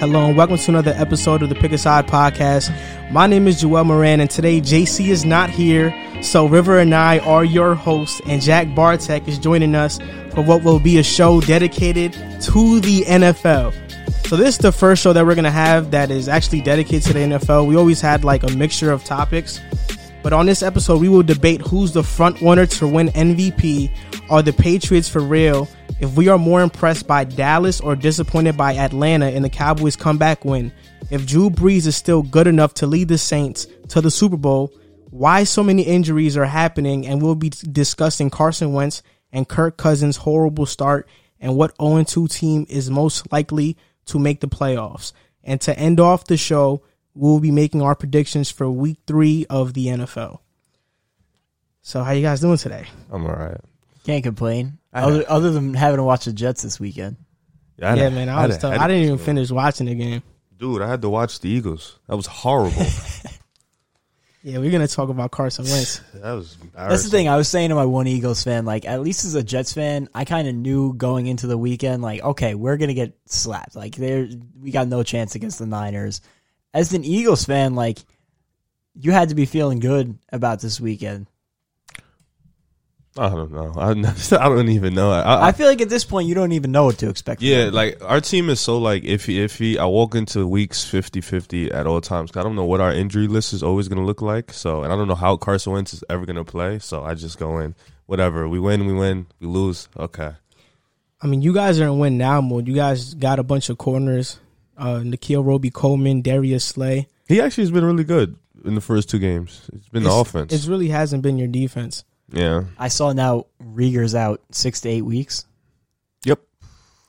Hello and welcome to another episode of the Pick Aside podcast. My name is Joel Moran and today JC is not here, so River and I are your hosts and Jack Bartek is joining us for what will be a show dedicated to the NFL. So this is the first show that we're gonna have that is actually dedicated to the NFL. We always had like a mixture of topics, but on this episode we will debate who's the front runner to win MVP. Are the Patriots for real? If we are more impressed by Dallas or disappointed by Atlanta in the Cowboys comeback win, if Drew Brees is still good enough to lead the Saints to the Super Bowl, why so many injuries are happening, and we'll be discussing Carson Wentz and Kirk Cousins' horrible start and what 0 2 team is most likely to make the playoffs. And to end off the show, we'll be making our predictions for week three of the NFL. So how you guys doing today? I'm all right. Can't complain. I Other, other than having to watch the Jets this weekend. I yeah, had- man, I I was a tough. I didn't even this finish watching the game. Dude, I had to watch the Eagles. That was horrible. Yeah, we're gonna talk about Carson Wentz. that was. That's the thing. I was saying to my one Eagles fan, like at least as a Jets fan, I kind of knew going into the weekend, like okay, we're gonna get slapped. Like there, we got no chance against the Niners. As an Eagles fan, like you had to be feeling good about this weekend. I don't know. I, I don't even know. I, I, I feel like at this point, you don't even know what to expect. yeah, them. like our team is so like iffy, iffy. I walk into weeks 50-50 at all times. 'cause I don't know what our injury list is always going to look like. So, and I don't know how Carson Wentz is ever going to play. So I just go in. Whatever. We win, we win. We lose. Okay. I mean, you guys are in win now mode. You guys got a bunch of corners. Uh, Nickell Robey-Coleman, Darius Slay. He actually has been really good in the first two games. It's been the offense. It really hasn't been your defense. Yeah. I saw now Reagor's out six to eight weeks. Yep.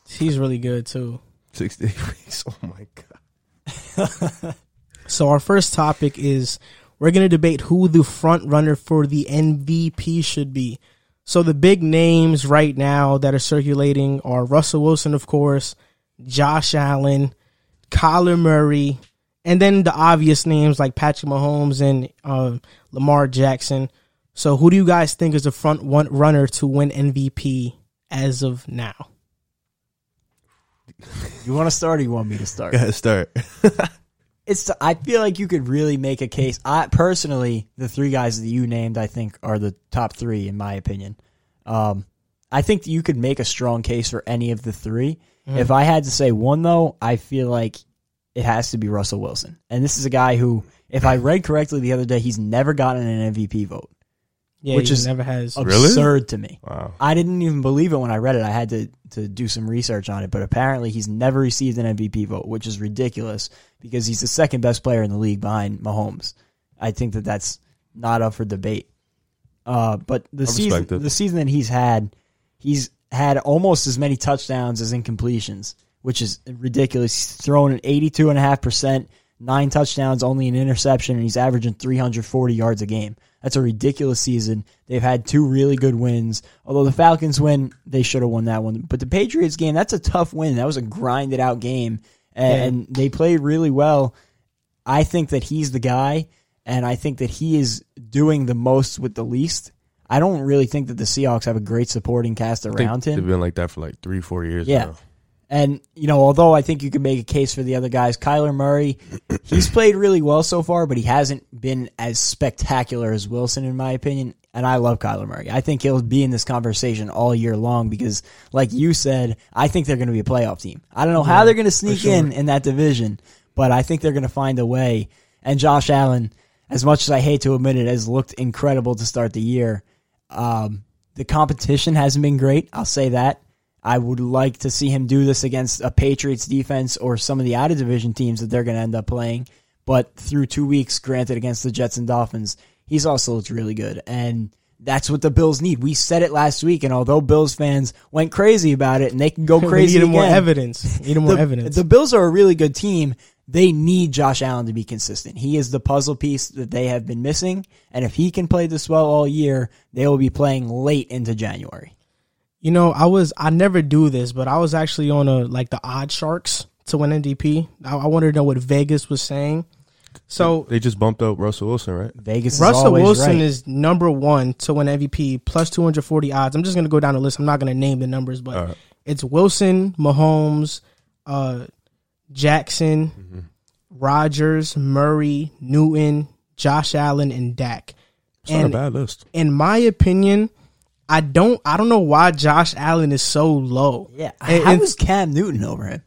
He's really good too. Six to eight weeks. Oh my god. So our first topic is we're going to debate who the front runner for the MVP should be. So the big names right now that are circulating are Russell Wilson, of course, Josh Allen, Kyler Murray, and then the obvious names like Patrick Mahomes and uh, Lamar Jackson. So who do you guys think is the front one runner to win MVP as of now? You want to start, or you want me to start? Go ahead, start. it's I feel like you could really make a case. I personally, the three guys that you named, I think are the top three in my opinion. Um, I think you could make a strong case for any of the 3 If I had to say one though, I feel like it has to be Russell Wilson. And this is a guy who, if I read correctly the other day, he's never gotten an MVP vote. Yeah, Which is- never has. Really? Absurd to me. Wow. I didn't even believe it when I read it. I had to to do some research on it, but apparently he's never received an MVP vote, which is ridiculous because he's the second best player in the league behind Mahomes. I think that that's not up for debate. Uh, but the season it. the season that he's had, he's had almost as many touchdowns as incompletions, which is ridiculous. He's thrown an 82.5%, nine touchdowns, only an interception, and he's averaging 340 yards a game. That's a ridiculous season. They've had two really good wins. Although the Falcons win, they should have won that one. But the Patriots game, that's a tough win. That was a grinded out game. And they played really well. I think that he's the guy, and I think that he is doing the most with the least. I don't really think that the Seahawks have a great supporting cast around him. They've been like that for like three, four years Yeah. now. And, you know, although I think you could make a case for the other guys, Kyler Murray, he's played really well so far, but he hasn't been as spectacular as Wilson, in my opinion. And I love Kyler Murray. I think he'll be in this conversation all year long because, like you said, I think they're going to be a playoff team. I don't know how they're going to sneak in in that division, but I think they're going to find a way. And Josh Allen, as much as I hate to admit it, has looked incredible to start the year. Um, the competition hasn't been great. I'll say that. I would like to see him do this against a Patriots defense or some of the out of division teams that they're going to end up playing. But through two weeks, granted against the Jets and Dolphins, he's also looked really good. And that's what the Bills need. We said it last week, and although Bills fans went crazy about it, and they can go crazy needed more evidence. Needed more the, evidence. The Bills are a really good team. They need Josh Allen to be consistent. He is the puzzle piece that they have been missing, and if he can play this well all year, they will be playing late into January. You know, I was I never do this, but I was actually on a like the odd sharks to win MVP. I, I wanted to know what Vegas was saying. So They just bumped up Russell Wilson, right? Vegas Russell always Wilson right. is number one to win MVP plus two hundred forty odds. I'm just gonna go down the list. I'm not gonna name the numbers, but All right. it's Wilson, Mahomes, uh, Jackson, Rodgers, Murray, Newton, Josh Allen, and Dak. It's not a bad list. in my opinion, I don't I don't know why Josh Allen is so low. Yeah, And- how and- was Cam Newton over him?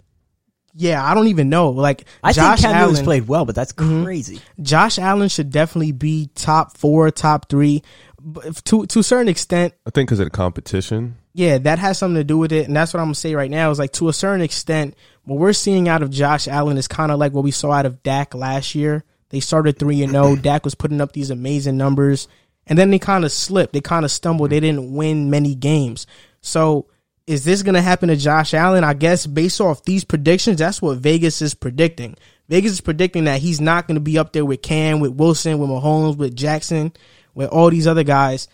yeah, I don't even know. Like I Josh think Cam Allen, Newton's played well, but that's mm-hmm. crazy. Josh Allen should definitely be top four, top three, but if- to to a certain extent. I think because of the competition. Yeah, that has something to do with it, and that's what I'm gonna say right now. Is like to a certain extent, what we're seeing out of Josh Allen is kind of like what we saw out of Dak last year. They started three and zero. Oh. Dak was putting up these amazing numbers, and then they kind of slipped. They kind of stumbled. They didn't win many games. So, is this gonna happen to Josh Allen? I guess based off these predictions, that's what Vegas is predicting. Vegas is predicting that he's not gonna be up there with Cam, with Wilson, with Mahomes, with Jackson, with all these other guys.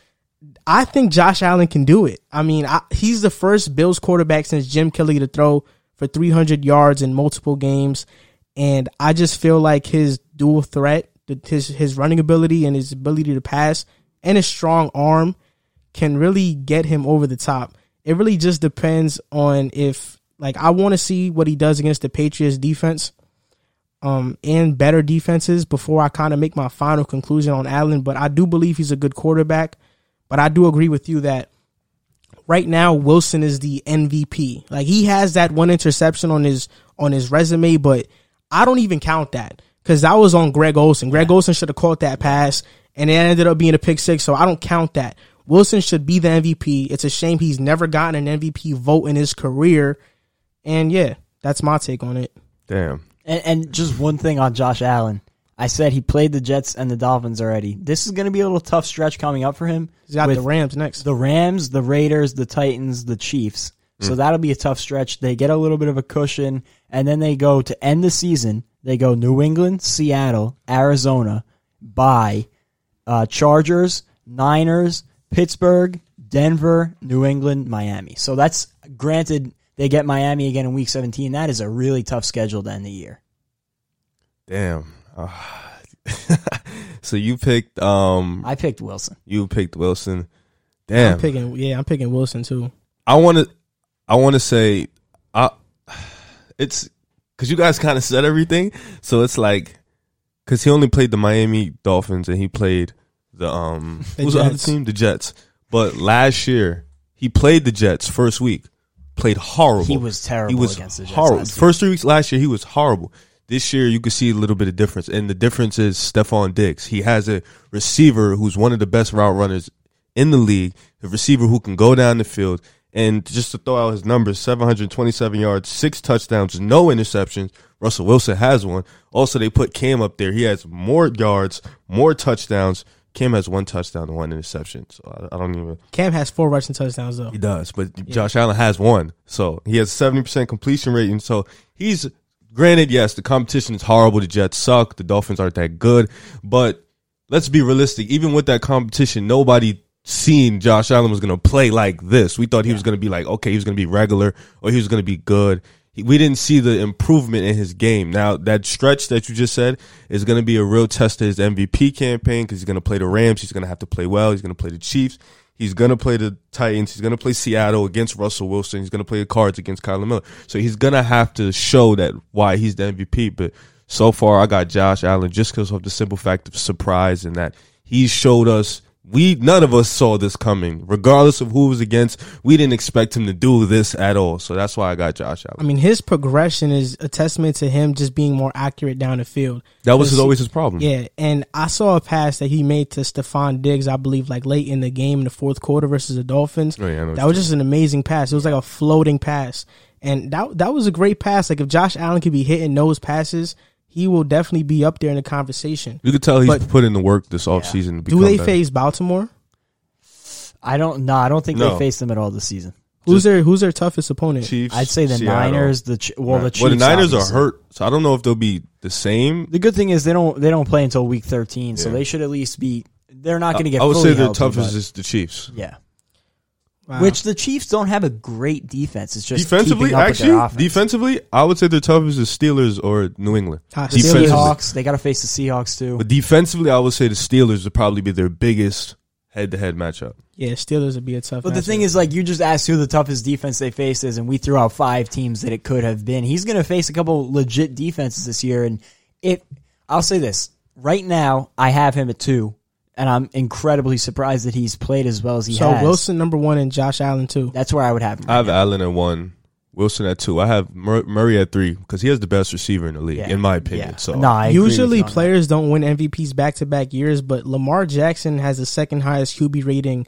I think Josh Allen can do it. I mean, I, he's the first Bills quarterback since Jim Kelly to throw for 300 yards in multiple games, and I just feel like his dual threat, his his running ability and his ability to pass, and his strong arm can really get him over the top. It really just depends on if, like, I want to see what he does against the Patriots defense, um, and better defenses before I kind of make my final conclusion on Allen. But I do believe he's a good quarterback. But I do agree with you that right now Wilson is the MVP. Like he has that one interception on his on his resume, but I don't even count that because that was on Greg Olsen. Greg Olsen should have caught that pass, and it ended up being a pick six. So I don't count that. Wilson should be the MVP. It's a shame he's never gotten an MVP vote in his career. And yeah, that's my take on it. Damn. And, and just one thing on Josh Allen. I said he played the Jets and the Dolphins already. This is going to be a little tough stretch coming up for him. He's got with the Rams next. the Rams, the Raiders, the Titans, the Chiefs. So hmm. that'll be a tough stretch. They get a little bit of a cushion, and then they go to end the season. They go New England, Seattle, Arizona, by uh, Chargers, Niners, Pittsburgh, Denver, New England, Miami. So that's granted. They get Miami again in Week 17. That is a really tough schedule to end the year. Damn. Ah. so you picked um I picked Wilson. you picked Wilson. Damn. I'm picking. Yeah, I'm picking Wilson too. I want to I want to say I it's cuz you guys kind of said everything. So it's like cuz he only played the Miami Dolphins and he played the um The who's the other Jets. team? The Jets. But last year he played the Jets first week. Played horrible. He was terrible He was against the Jets horrible. First three weeks last year, he was horrible. This year, you can see a little bit of difference, and the difference is Stefon Diggs. He has a receiver who's one of the best route runners in the league. A receiver who can go down the field, and just to throw out his numbers: seven hundred twenty-seven yards, six touchdowns, no interceptions. Russell Wilson has one. Also, they put Cam up there. He has more yards, more touchdowns. Cam has one touchdown and one interception. So I, I don't even. Cam has four rushing touchdowns though. He does, but Josh Allen has one, so he has seventy percent completion rate, and so he's granted. Yes, the competition is horrible. The Jets suck. The Dolphins aren't that good, but let's be realistic. Even with that competition, nobody seen Josh Allen was going to play like this. We thought he was going to be like okay, he was going to be regular or he was going to be good. We didn't see the improvement in his game. Now that stretch that you just said is going to be a real test to his MVP campaign because he's going to play the Rams. He's going to have to play well. He's going to play the Chiefs. He's going to play the Titans. He's going to play Seattle against Russell Wilson. He's going to play the Cards against Kyler Miller. So he's going to have to show that why he's the MVP. But so far, I got Josh Allen just because of the simple fact of surprise and that he showed us. We none of us saw this coming, regardless of who was against. We didn't expect him to do this at all. So that's why I got Josh Allen. I mean, his progression is a testament to him just being more accurate down the field. That was his, always his problem. Yeah, and I saw a pass that he made to Stefon Diggs, I believe, like late in the game in the fourth quarter versus the Dolphins. Oh, yeah, I know what that was just an amazing pass. It was like a floating pass, and that that was a great pass. Like if Josh Allen could be hitting those passes, he will definitely be up there in the conversation. You could tell he's But- put in the work this offseason to Do they better. face Baltimore? I don't. know. I don't think No. they face them at all this season. Who's their Who's their toughest opponent? Chiefs? I'd say the Seattle. Niners. The Ch- well, the Chiefs. well, the Niners obviously. are hurt, so I don't know if they'll be the same. The good thing is they don't they don't play until week thirteen, so they should at least be. They're not going to get. I would fully say the healthy, toughest but- is the Chiefs. yeah. Wow. Which the Chiefs don't have a great defense. It's just defensively, keeping up with actually, their defensively, I would say the toughest is Steelers or New England. Ah, the defensively. Seahawks. They got to face the Seahawks too. But defensively, I would say the Steelers would probably be their biggest head to head matchup. Yeah, Steelers would be a tough. But the thing is, like, you just asked who the toughest defense they faced is, and we threw out five teams that it could have been. He's going to face a couple legit defenses this year, and if I'll say this right now, I have him at two, and I'm incredibly surprised that he's played as well as he so has. So Wilson number one and Josh Allen two. that's where I would have him. I have Allen at one, Wilson at two. I have Mur- Murray at three because he has the best receiver in the league, Yeah. in my opinion. Yeah. So no, I Usually you on that. players don't win MVPs back to back years, but Lamar Jackson has the second highest QB rating.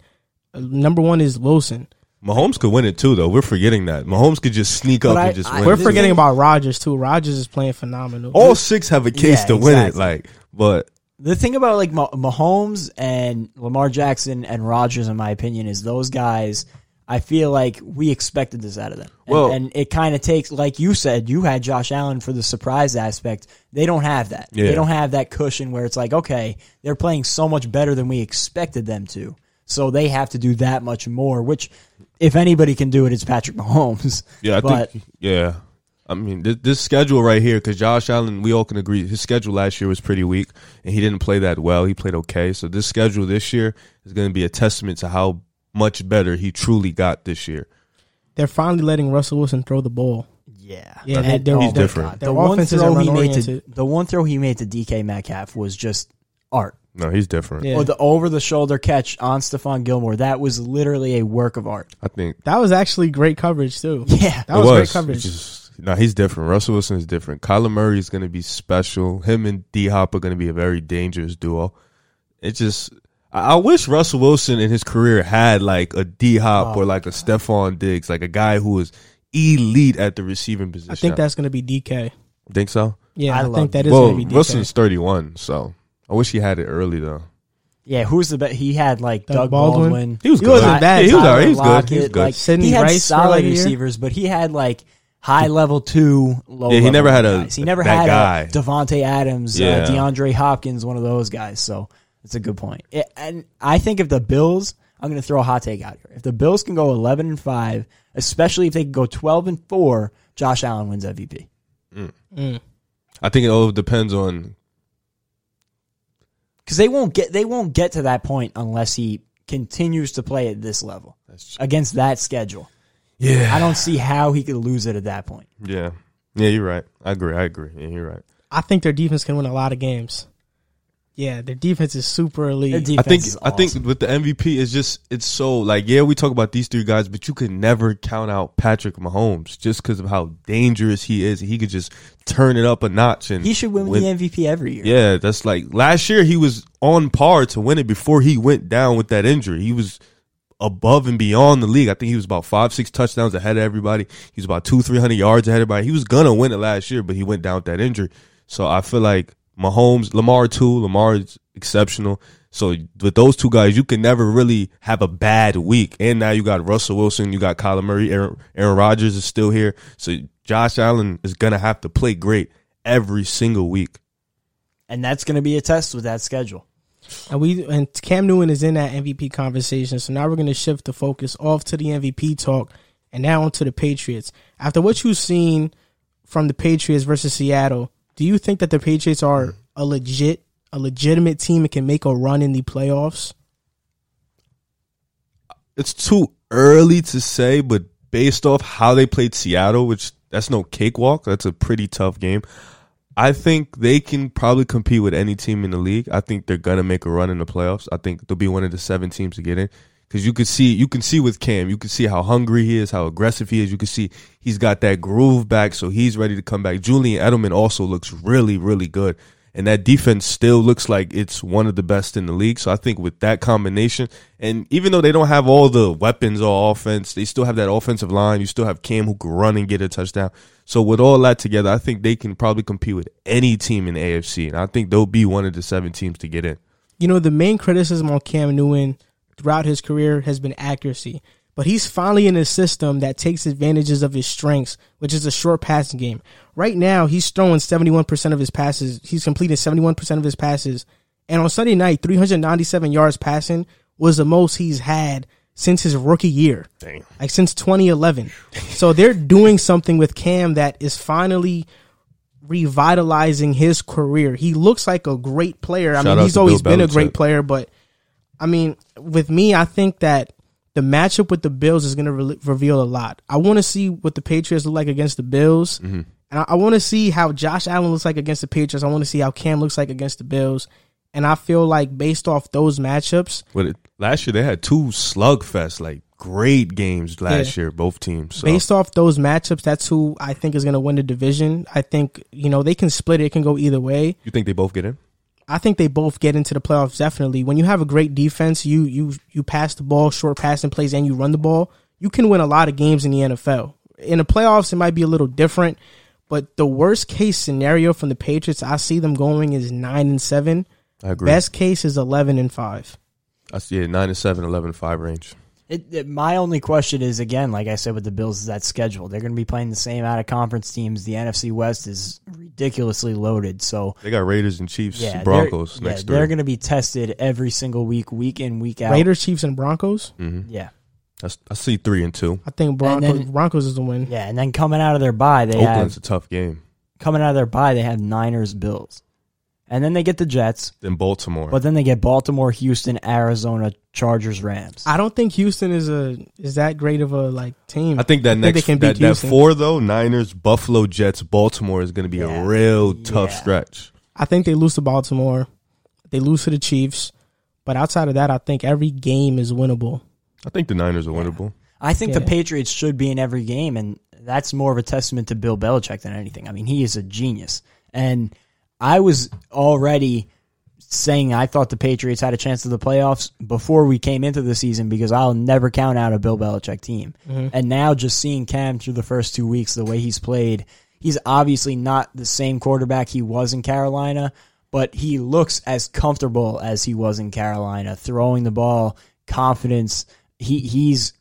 Uh, number one is Wilson. Mahomes could win it too, though. We're forgetting that Mahomes could just sneak up I- and just I- win. We're it. forgetting about Rodgers too. Rodgers is playing phenomenal. All six have a case Yeah, to win it. Like, but The thing about like Mah- Mahomes and Lamar Jackson and Rodgers, in my opinion, is those guys. I feel like we expected this out of them. And, Well- and it kind of takes, like you said, you had Josh Allen for the surprise aspect. They don't have that. Yeah. They don't have that cushion where it's like, okay, they're playing so much better than we expected them to. So they have to do that much more, which, if anybody can do it, it's Patrick Mahomes. yeah, I but think yeah. I mean, this, this schedule right here, because Josh Allen, we all can agree, his schedule last year was pretty weak, and he didn't play that well. He played okay. So this schedule this year is going to be a testament to how much better he truly got this year. They're finally letting Russell Wilson throw the ball. Yeah, Yeah, And- they- they're- my different. Their The one throw he made to the one throw he made to DK Metcalf was just art. No, he's different. Yeah. Or the over the shoulder catch on Stephon Gilmore. That was literally a work of art. I think That was actually great coverage too. Yeah. That it was, great was. coverage. It's just- no, he's different. Russell Wilson is different. Kyler Murray is going to be special. Him and D Hop are going to be a very dangerous duo. It just, I I wish Russell Wilson in his career had like a D Hop Oh, or like a Stefon Diggs, like a guy who was elite at the receiving position. I think that's going to be DK. think so. Yeah, I I, love think that is well, going to be DK. Wilson's thirty one, so I wish he had it early though. Yeah, who's the best? He had like Doug Doug, Baldwin? Baldwin. He was good. He good. wasn't bad. Yeah, he was Tyler alright. He was good. He was good. Like, Sidney he had Rice for, solid like, receivers, but he had like high level two, low. Yeah, he level never had a- guys. He never that had guy. a Davante Adams, Yeah. uh, DeAndre Hopkins, one of those guys. So that's a good point. It- and I think if the Bills, I'm going to throw a hot take out here. If the Bills can go 11 and five, especially if they can go 12 and four, Josh Allen wins MVP. I think it all depends on because they won't get they won't get to that point unless he continues to play at this level against that schedule. Yeah, I don't see how he could lose it at that point. yeah, yeah. You're right. I agree. I agree. Yeah, you're right. I think their defense can win a lot of games. Yeah, their defense is super elite. Their I think is I think with the MVP it's just it's so like yeah we talk about these three guys but you could never count out Patrick Mahomes just because of how dangerous he is he could just turn it up a notch and he should win, the MVP every year. yeah that's like last year he was on par to win it before he went down with that injury he was above and beyond the league I think he was about five six touchdowns ahead of everybody he was about two three hundred yards ahead of everybody he was gonna win it last year but he went down with that injury so I feel like Mahomes Lamar too Lamar is exceptional so with those two guys, you can never really have a bad week. And now you got Russell Wilson, you got Kyler Murray, Aaron, Aaron Rodgers is still here. So Josh Allen is gonna have to play great every single week. And that's to be a test with that schedule. And we and Cam Newton is in that MVP conversation. So now we're going to shift the focus off to the MVP talk and now onto the Patriots. After what you've seen from the Patriots versus Seattle, do you think that the Patriots are a legit, a legitimate team and can make a run in the playoffs? It's too early to say, but based off how they played Seattle, which that's no cakewalk, that's a pretty tough game. I think they can probably compete with any team in the league. I think they're gonna make a run in the playoffs. I think they'll be one of the seven teams to get in. Because you can see, you can see with Cam, you can see how hungry he is, how aggressive he is. You can see he's got that groove back, so he's ready to come back. Julian Edelman also looks really, really good, and that defense still looks like it's one of the best in the league. So I think with that combination, and even though they don't have all the weapons or offense, they still have that offensive line. You still have Cam who can run and get a touchdown. So with all that together, I think they can probably compete with any team in the AFC, and I think they'll be one of the seven teams to get in. You know, the main criticism on Cam Newton throughout his career has been accuracy. But he's finally in a system that takes advantages of his strengths, which is a short passing game. Right now, he's throwing 71% of his passes. He's completing 71% of his passes. And on Sunday night, 397 yards passing was the most he's had since his rookie year. Dang. Like since 2011. so they're doing something with Cam that is finally revitalizing his career. He looks like a great player. I mean, he's always Bill been a great player, but I mean, with me, I think that the matchup with the Bills is going to re- reveal a lot. I want to see what the Patriots look like against the Bills, mm-hmm. and I, I want to see how Josh Allen looks like against the Patriots. I want to see how Cam looks like against the Bills, and I feel like based off those matchups, But it, last year they had two slugfest, like great games last Yeah. year, both teams. So. based off those matchups, that's who I think is going to win the division. I think you know they can split it; it can go either way. you think they both get in? I think they both get into the playoffs definitely. When you have a great defense, you you you pass the ball, short passing plays, and you run the ball, you can win a lot of games in the NFL. In the playoffs, it might be a little different, but the worst case scenario from the Patriots, I see them going is nine and seven. I agree. Best case is eleven and five. I see it nine and seven, 11 and five range. It, it- my only question is again, like I said with the Bills, is that schedule. They're going to be playing the same out of conference teams. The NFC West is ridiculously loaded, so They got Raiders and Chiefs, yeah, they're- Broncos yeah, next they're going to be tested every single week, week in, week out. Raiders, Chiefs, and Broncos. hmm yeah, I see three and two. I think Broncos then- Broncos is the win. yeah, and then coming out of their bye, they Oakland's have a tough game. coming out of their bye, they have Niners, Bills, and then they get the Jets, Then Baltimore. but then they get Baltimore, Houston, Arizona, Chargers, Rams. I don't think Houston is a is that great of a like team. I think that they next can that, beat that four though Niners, Buffalo, Jets, Baltimore is going to be Yeah. a real tough Yeah. stretch. I think they lose to Baltimore. They lose to the Chiefs. But outside of that, I think every game is winnable. I think the Niners are winnable. I think the Yeah. Patriots should be in every game, and that's more of a testament to Bill Belichick than anything. I mean, he is a genius. And I was already saying I thought the Patriots had a chance to the playoffs before we came into the season because I'll never count out a Bill Belichick team. Mm-hmm. And now just seeing Cam through the first two weeks, the way he's played, he's obviously not the same quarterback he was in Carolina, but he looks as comfortable as he was in Carolina, throwing the ball, confidence. He he's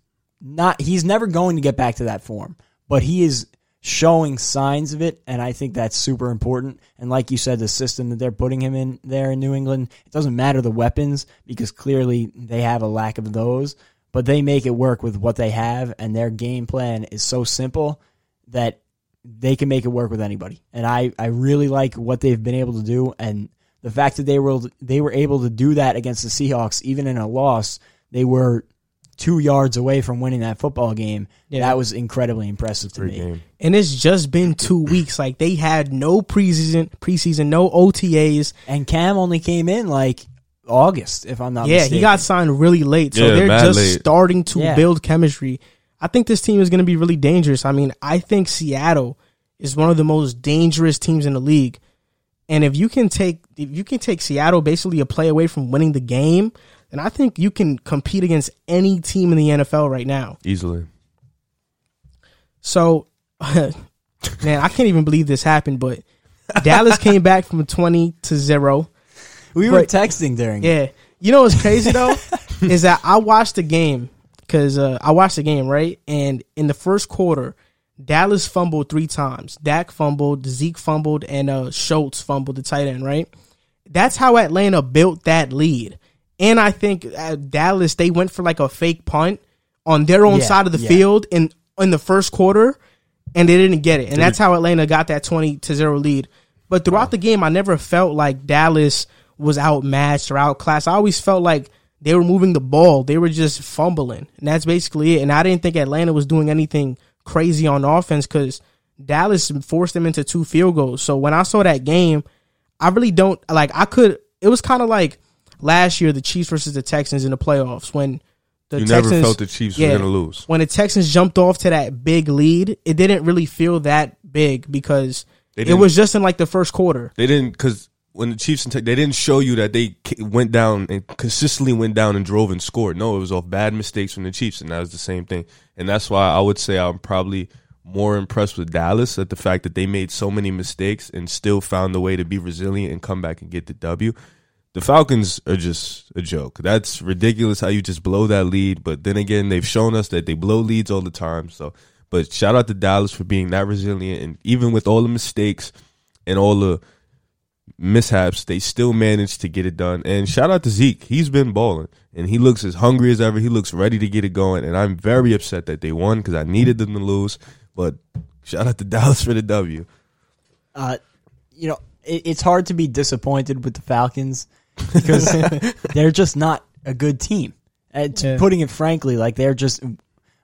not he's never going to get back to that form, but he is showing signs of it, and I think that's super important. And like you said, the system that they're putting him in there in New England, it doesn't matter the weapons because clearly they have a lack of those, but they make it work with what they have, and their game plan is so simple that they can make it work with anybody. And I, I really like what they've been able to do, and the fact that they were they were able to do that against the Seahawks, even in a loss, they were two yards away from winning that football game. Yeah. That was incredibly impressive to Great me. game. And it's just been two weeks. Like they had no preseason, preseason, no OTAs. And Cam only came in like August, if I'm not yeah, mistaken. he got signed really late, so Yeah, they're just late. starting to Yeah. build chemistry. I think this team is going to be really dangerous. I mean, I think Seattle is one of the most dangerous teams in the league. And if you can take if you can take Seattle basically a play away from winning the game, then I think you can compete against any team in the NFL right now. Easily. So, man, I can't even believe this happened, but Dallas came back from 20 to 0. we were But- texting during. it. Yeah. You know what's crazy though is that I watched the game because uh, I watched the game right, and in the first quarter, Dallas fumbled three times. Dak fumbled, Zeke fumbled, and uh, Schultz fumbled the tight end. Right. That's how Atlanta built that lead, and I think uh, Dallas they went for like a fake punt on their own Yeah, side of the yeah. field in in the first quarter, and they didn't get it, and that's how Atlanta got that twenty to zero lead. But throughout the game, I never felt like Dallas was outmatched or outclassed. I always felt like they were moving the ball. They were just fumbling. And that's basically it. And I didn't think Atlanta was doing anything crazy on offense because Dallas forced them into two field goals. So when I saw that game, I really don't like I could it was kind of like last year the Chiefs versus the Texans in the playoffs when the You Texans never felt the Chiefs yeah. were going to lose. when the Texans jumped off to that big lead, it didn't really feel that big because it was just in like the first quarter. They didn't because when the Chiefs they didn't show you that they went down and consistently went down and drove and scored. No, it was off bad mistakes from the Chiefs, and that was the same thing. And that's why I would say I'm probably more impressed with Dallas at the fact that they made so many mistakes and still found a way to be resilient and come back and get the W. The Falcons are just a joke. That's ridiculous how you just blow that lead. But then again, they've shown us that they blow leads all the time. So, but shout out to Dallas for being that resilient and even with all the mistakes and all the mishaps, they still managed to get it done. And shout out to Zeke. He's been balling and he looks as hungry as ever. He looks ready to get it going. And I'm very upset that they won because I needed them to lose. But shout out to Dallas for the W. uh, you know, it, it's hard to be disappointed with the Falcons because they're just not a good team. And Yeah. putting it frankly, like they're just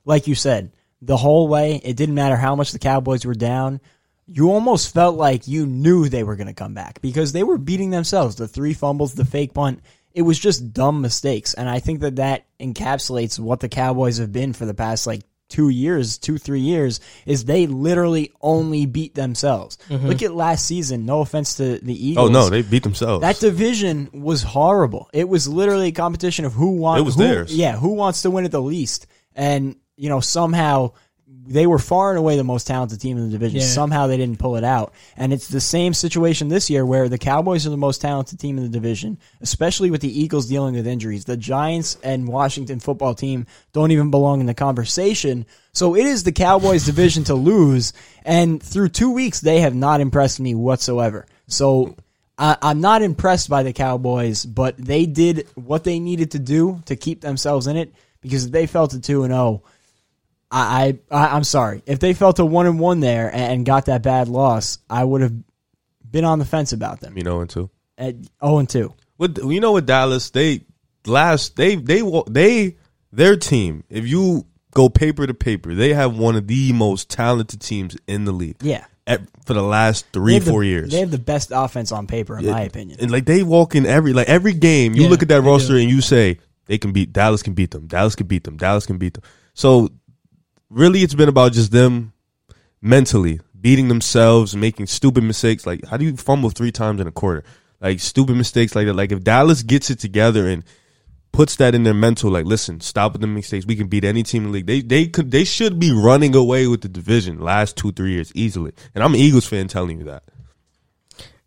like you said, the whole way. It didn't matter how much the Cowboys were down. You almost felt like you knew they were going to come back because they were beating themselves. The three fumbles, the fake punt. It was just dumb mistakes, and I think that that encapsulates what the Cowboys have been for the past like two years, two three years. Is they literally only beat themselves. Mm-hmm. Look at last season. No offense to the Eagles. Oh no, they beat themselves. That division was horrible. It was literally a competition of who wants. It was who, theirs. Yeah, who wants to win it the least? And you know somehow they were far and away the most talented team in the division. Yeah. Somehow they didn't pull it out. And it's the same situation this year where the Cowboys are the most talented team in the division, especially with the Eagles dealing with injuries. The Giants and Washington football team don't even belong in the conversation. So it is the Cowboys division to lose. And through two weeks, they have not impressed me whatsoever. So I, I'm not impressed by the Cowboys, but they did what they needed to do to keep themselves in it because they fell to 2 and 0, I, I I'm sorry. If they fell to 1 and 1 there and got that bad loss, I would have been on the fence about them. you know, and two. At 0 and 2. With you know, with Dallas, they last they they they their team. If you go paper to paper, they have one of the most talented teams in the league. Yeah. At, for the last three have the- four years. They have the best offense on paper in my opinion. And like they walk in every like every game, you Yeah, look at that roster do. and you say they can beat Dallas can beat them. Dallas can beat them. Dallas can beat them. So really it's been about just them mentally beating themselves, making stupid mistakes. Like how do you fumble three times in a quarter? Like stupid mistakes like that. Like if Dallas gets it together and puts that in their mental, like listen, stop with the mistakes. We can beat any team in the league. They they could they should be running away with the division last two three years easily. And I'm an Eagles fan telling you that.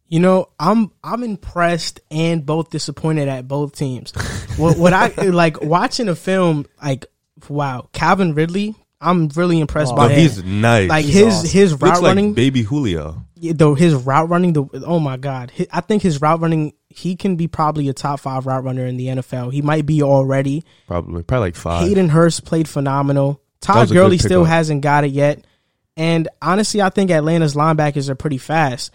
You know, I'm I'm impressed and both disappointed at both teams. what what I like watching a film like wow, Calvin Ridley, I'm really impressed Oh, by he's nice. like he's his awesome. his Looks route like running, baby Julio. Though his route running the oh my god. Hi- i think his route running he can be probably a top five route runner in the nfl he might be already. Probably, probably like five. hayden hurst played phenomenal. Todd Gurley still hasn't got it yet. And honestly i think atlanta's linebackers are pretty fast.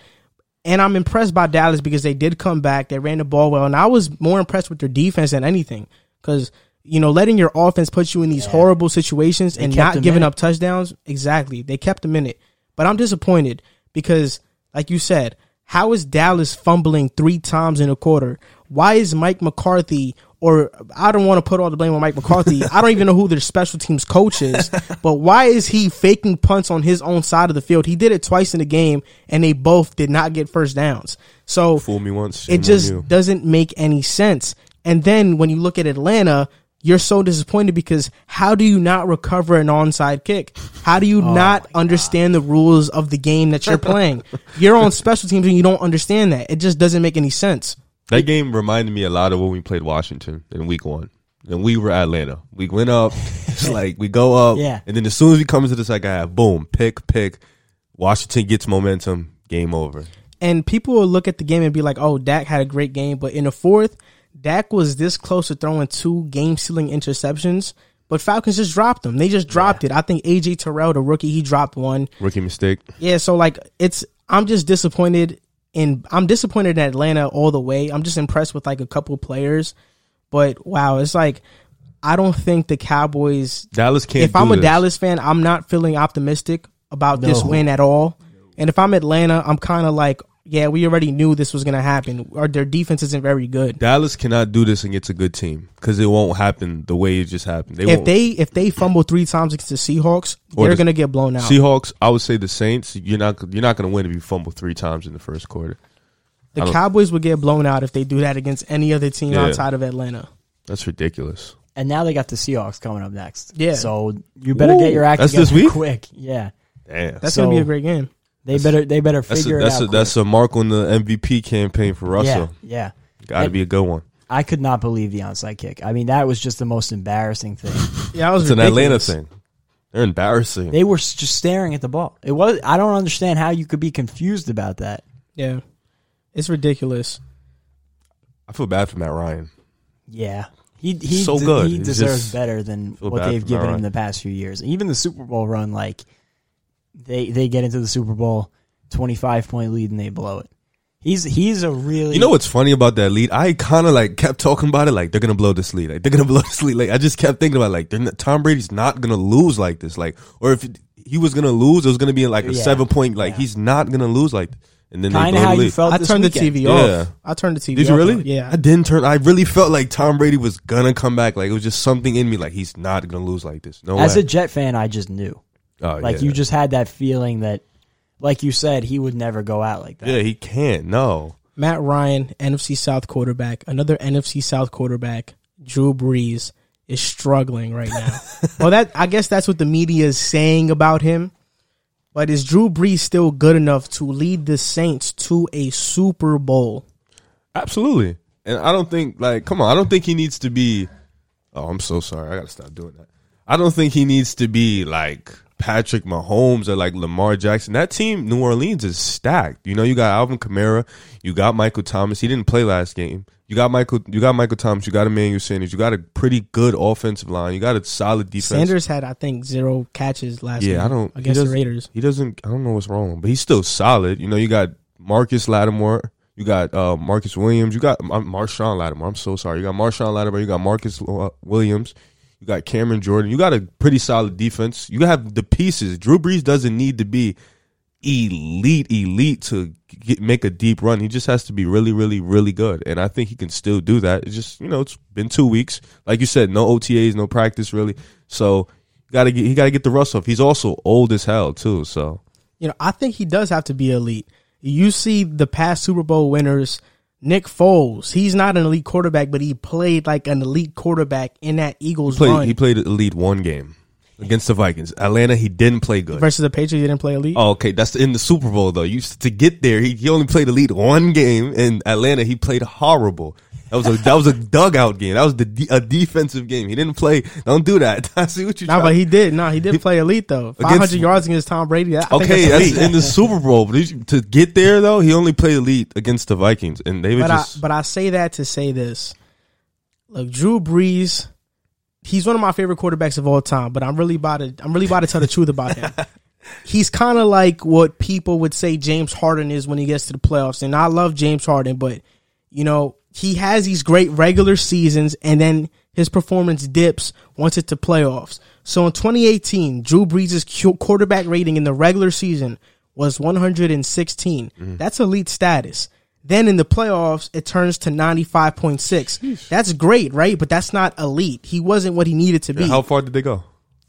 And i'm impressed by dallas because they did come back. They ran the ball well. And i was more impressed with their defense than anything because you know letting your offense put you in these horrible situations and not giving in up touchdowns? Exactly. They kept them in it. But i'm disappointed because like you said how is dallas fumbling three times in a quarter? Why is mike mccarthy or i don't want to put all the blame on mike mccarthy. I don't even know who their special teams coach is but why is he faking punts on his own side of the field? He did it twice in the game and they both did not get first downs. So Fool me once, it just doesn't make any sense. And then when you look at Atlanta, you're so disappointed because how do you not recover an onside kick? How do you Oh not understand the rules of the game that you're playing? you're on special teams and you don't understand that. It just doesn't make any sense. that game reminded me a lot of when we played Washington in Week One, and we were Atlanta. We went up, it's like we go up, Yeah. and then as soon as we come into the second half, boom, pick, pick. Washington gets momentum, game over. And people will look at the game and be like, "Oh, Dak had a great game," but in the fourth, Dak was this close to throwing two game-sealing interceptions, but Falcons just dropped them. They just dropped it. I think AJ Terrell, the rookie, he dropped one. Rookie mistake. Yeah, so like it's I'm just disappointed in I'm disappointed in Atlanta all the way. I'm just impressed with like a couple players, but wow, it's like I don't think the Cowboys. Dallas can't. if I'm a this. Dallas fan, I'm not feeling optimistic about this win at all. And if I'm Atlanta, I'm kind of like, yeah, we already knew this was gonna happen. Or their defense isn't very good. Dallas cannot do this and get a good team because it won't happen the way it just happened. They If won't. they if they fumble three times against the Seahawks, Or they're the gonna get blown out. Seahawks, I would say the Saints. You're not. You're not going to win if you fumble three times in the first quarter. the Cowboys would get blown out if they do that against any other team Yeah. outside of Atlanta. That's ridiculous. And now they got the Seahawks coming up next. Yeah. So you better Ooh, get your act that's together this week? quick. Yeah. Damn. That's So- gonna be a great game. They better they better That's a, figure that's it a, out. that's a mark on the MVP campaign for. Russell. Yeah. Yeah. Got to be a good one. I could not believe the onside kick. I mean, that was just the most embarrassing thing. Yeah, I was It's an Atlanta thing. They're embarrassing. they were just staring at the ball. It was. I don't understand how you could be confused about that. Yeah, it's ridiculous. I feel bad for Matt Ryan. Yeah. He he So good. He deserves better than what they've given Matt him the past few years. Even the Super Bowl run, like they they get into the Super Bowl, twenty five point lead and they blow it. He's he's a really You know what's funny about that lead? I kind of like kept talking about it like they're gonna blow this lead, like they're gonna blow this lead. Like I just kept thinking about like not, Tom Brady's not gonna lose like this, like or if he was gonna lose, it was gonna be like a Yeah. seven point. Like Yeah. he's not gonna lose like. And then they kind blow of the how you felt. I this turned weekend. the TV Yeah. off. I turned the TV. Did you off. really? Yeah. I didn't turn. I really felt like Tom Brady was gonna come back. Like it was just something in me. Like he's not gonna lose like this. No As way. a Jet fan, I just knew. Oh, Like yeah. you just had that feeling that, like you said, he would never go out like that. Yeah, he can't. No. Matt Ryan, NFC South quarterback, another NFC South quarterback, Drew Brees is struggling right now. well, that I guess that's what the media is saying about him. But is Drew Brees still good enough to lead the Saints to a Super Bowl? Absolutely. And I don't think like come on, I don't think he needs to be Oh, I'm so sorry. I got to stop doing that. I don't think he needs to be like Patrick Mahomes or like Lamar Jackson. That team New Orleans is stacked. You know, you got Alvin Kamara, you got Michael Thomas. He didn't play last game. You got Michael you got Michael Thomas, you got Emmanuel Sanders. You got a pretty good offensive line. You got a solid defense. Sanders had, I think, zero catches last Yeah, I don't against the Raiders. He doesn't. I don't know what's wrong, but he's still solid. You know, you got Marcus Lattimore, you got uh, Marcus Williams, you got uh, Marshon Lattimore. I'm so sorry. You got Marshon Lattimore, you got Marcus uh, Williams, you got Cameron Jordan. You got a pretty solid defense. You have the pieces. Drew Brees doesn't need to be elite, elite to get, make a deep run. He just has to be really, really, really good, and I think he can still do that. It's just you know, it's been two weeks, like you said, no OTAs, no practice really. So gotta get he gotta get the rust off. He's also old as hell too. So You know, I think he does have to be elite. You see the past Super Bowl winners, Nick Foles. He's not an elite quarterback, but he played like an elite quarterback in that Eagles he played, run he played elite one game against the Vikings. Atlanta, he didn't play good. versus the Patriots. He didn't play elite. Oh, okay, that's in the Super Bowl though. You to get there, he, he only played elite one game in Atlanta. He played horrible. That was a that was a dugout game. That was the a defensive game. He didn't play. Don't do that. I see what you. No, try- but he did. No, he did play elite though. Five hundred yards against Tom Brady. That- I think Okay, that's that's in the Super Bowl. But he- to get there though, he only played elite against the Vikings, and they were but just. I but I say that to say this. Look, Drew Brees, he's one of my favorite quarterbacks of all time. But I'm really about to I'm really about to tell the truth about him. He's kind of like what people would say James Harden is when he gets to the playoffs. And I love James Harden, but you know he has these great regular seasons, and then his performance dips once it's to playoffs. So in 2018, Drew Brees' quarterback rating in the regular season was 116. Mm. That's elite status. Then in the playoffs, it turns to 95.6. That's great, right? But that's not elite. He wasn't what he needed to be. how far did they go?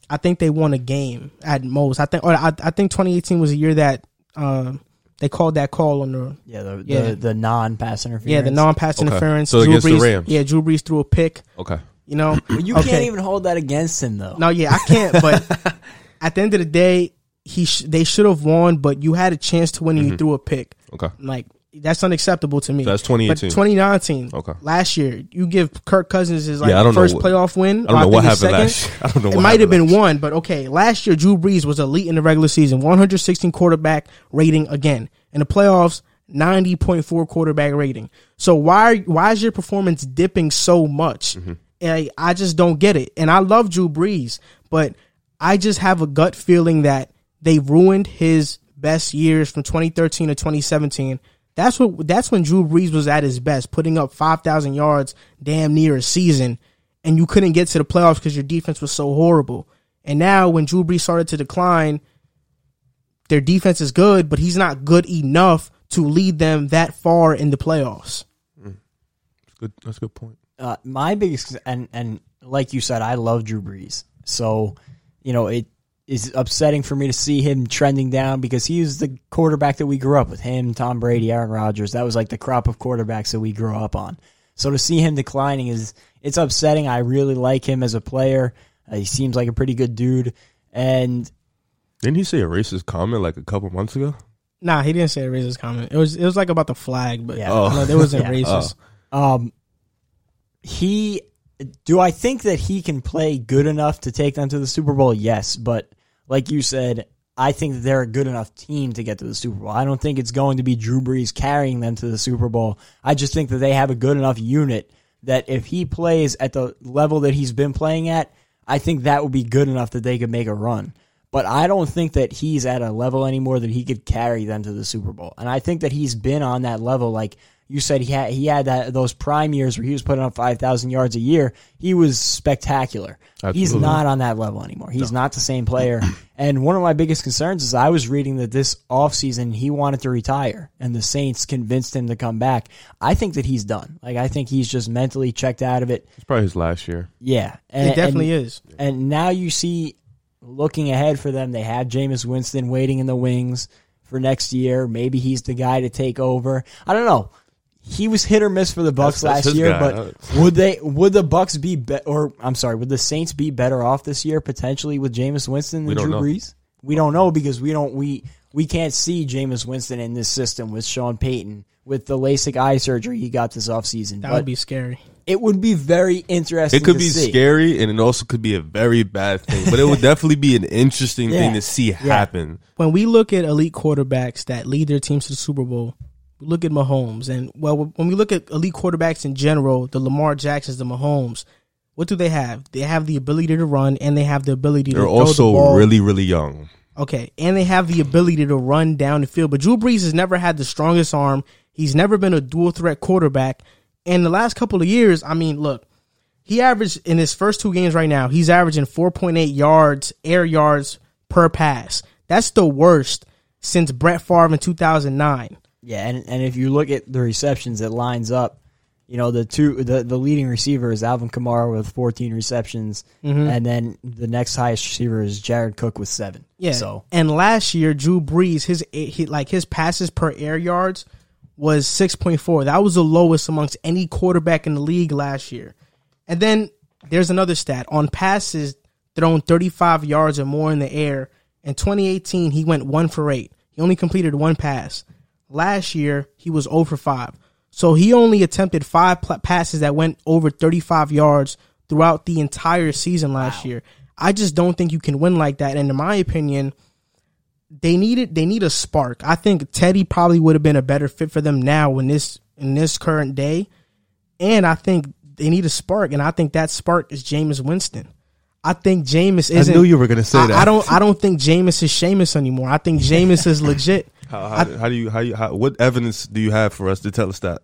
I think they won a game at most. I think, or I, I think 2018 was a year that um, they called that call on the Yeah, the Yeah. the, the non pass interference. yeah the non-pass Okay. interference. So Drew against the Rams. yeah, Drew Brees threw a pick. Okay. You know, You Okay. can't even hold that against him though. No, yeah, I can't. But at the end of the day, he sh- they should have won, but you had a chance to win and you threw a pick. Okay. Like that's unacceptable to me. That's But 2019, Okay. last year, you give Kirk Cousins his like Yeah, I don't know first what- playoff win. I don't know what happened second. last. year. I don't know. It might have been one, but okay. Last year, Drew Brees was elite in the regular season, 116 quarterback rating again. In the playoffs, 90.4 quarterback rating. So why why is your performance dipping so much? Mm-hmm. I, I just don't get it. And I love Drew Brees, but I just have a gut feeling that they ruined his best years from 2013 to 2017. That's what that's when Drew Brees was at his best, putting up 5,000 yards damn near a season and you couldn't get to the playoffs because your defense was so horrible. And now when Drew Brees started to decline, their defense is good, but he's not good enough to lead them that far in the playoffs. That's good. That's a good point. uh, my biggest and and like you said, I love Drew Brees. So you know it is upsetting for me to see him trending down because he was the quarterback that we grew up with. Him, Tom Brady, Aaron Rodgers. That was like the crop of quarterbacks that we grew up on. So to see him declining is it's upsetting. I really like him as a player. Uh, he seems like a pretty good dude, and Didn't he say a racist comment like a couple months ago? Nah, he didn't say a racist comment. It was it was like about the flag, but Yeah. yeah, no, there wasn't Yeah. racist. Um, he do I think that he can play good enough to take them to the Super Bowl? Yes, but like you said, I think they're a good enough team to get to the Super Bowl. I don't think it's going to be Drew Brees carrying them to the Super Bowl. I just think that they have a good enough unit that if he plays at the level that he's been playing at, I think that would be good enough that they could make a run. but I don't think that he's at a level anymore that he could carry them to the Super Bowl. And I think that he's been on that level. Like you said, he had he had that those prime years where he was putting up five thousand yards a year. He was spectacular. He's not on that level anymore. He's not the same player. and one of my biggest concerns is I was reading that this offseason he wanted to retire and the Saints convinced him to come back. I think that he's done. Like I think he's just mentally checked out of it. It's probably his last year. Yeah. And, It definitely and- is. and now you see, looking ahead for them, they have Jameis Winston waiting in the wings for next year. Maybe he's the guy to take over. I don't know. He was hit or miss for the Bucks That's- that's last his year, guy. but would they? Would the Bucks be, be? Or I'm sorry, would the Saints be better off this year potentially with Jameis Winston than We don't Drew know. Brees? We don't know because we don't we we can't see Jameis Winston in this system with Sean Payton with the LASIK eye surgery he got this offseason. That But would be scary. it would be very interesting. It could to be see. scary, and it also could be a very bad thing. But it would definitely be an interesting Yeah. thing to see happen. When we look at elite quarterbacks that lead their teams to the Super Bowl, we look at Mahomes, and well, when we look at elite quarterbacks in general, the Lamar Jacksons, the Mahomes, what do they have? They have the ability to run, and they have the ability to They're the also ball. really, really young. Okay, and they have the ability to run down the field. But Drew Brees has never had the strongest arm. He's never been a dual threat quarterback. And the last couple of years, I mean, look, he averaged in his first two games right now, he's averaging 4.8 yards, air yards per pass. That's the worst since Brett Favre in 2009. Yeah, and, and if you look at the receptions, it lines up. You know, the two the, the leading receiver is Alvin Kamara with 14 receptions, mm-hmm. and then the next highest receiver is Jared Cook with seven. Yeah. So and last year, Drew Brees, his he, like his passes per air yards was six point four. That was the lowest amongst any quarterback in the league last year. And then there's another stat on passes thrown thirty five yards or more in the air. In 2018, he went one for eight. He only completed one pass. Last year, he was oh over five. So he only attempted five pl- passes that went over 35 yards throughout the entire season last year. I just don't think you can win like that. And in my opinion, they needed they need a spark. I think Teddy probably would have been a better fit for them now in this in this current day. And I think they need a spark, and I think that spark is Jameis Winston. I think Jameis isn't. I knew you were gonna say I, that. I don't. I don't think Jameis is Seamus anymore. I think Jameis is legit How, how, how do you? How you? How, what evidence do you have for us to tell us that?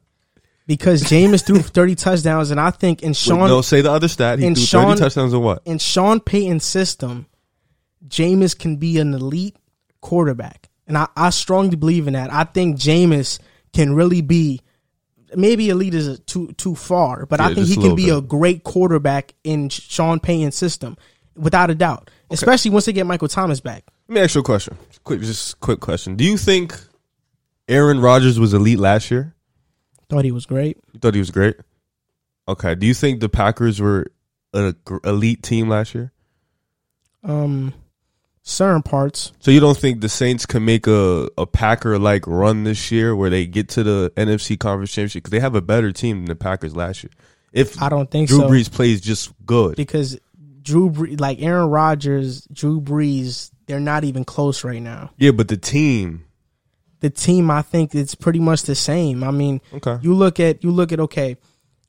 because Jameis threw 30 touchdowns, and I think in Wait, Sean no, say the other stat. He threw Sean- thirty touchdowns and what? in Sean Payton's system, Jameis can be an elite quarterback. And I, I strongly believe in that. I think Jameis can really be maybe elite is too too far, but I think he can be little a great quarterback in Sean Payton's system, without a doubt. Especially once they get Michael Thomas back. Let me ask you a question. Quick, just a quick question. Do you think Aaron Rodgers was elite last year? Thought he was great. You thought he was great. Okay. Do you think the Packers were an elite team last year? Um certain parts. So you don't think the Saints can make a, a Packer like run this year where they get to the NFC Conference Championship because they have a better team than the Packers last year? If I don't think Drew so. Brees plays just good, because Drew Bre- like Aaron Rodgers, Drew Brees, they're not even close right now. yeah, but the team, the team I think it's pretty much the same. I mean, Okay. you look at you look at okay,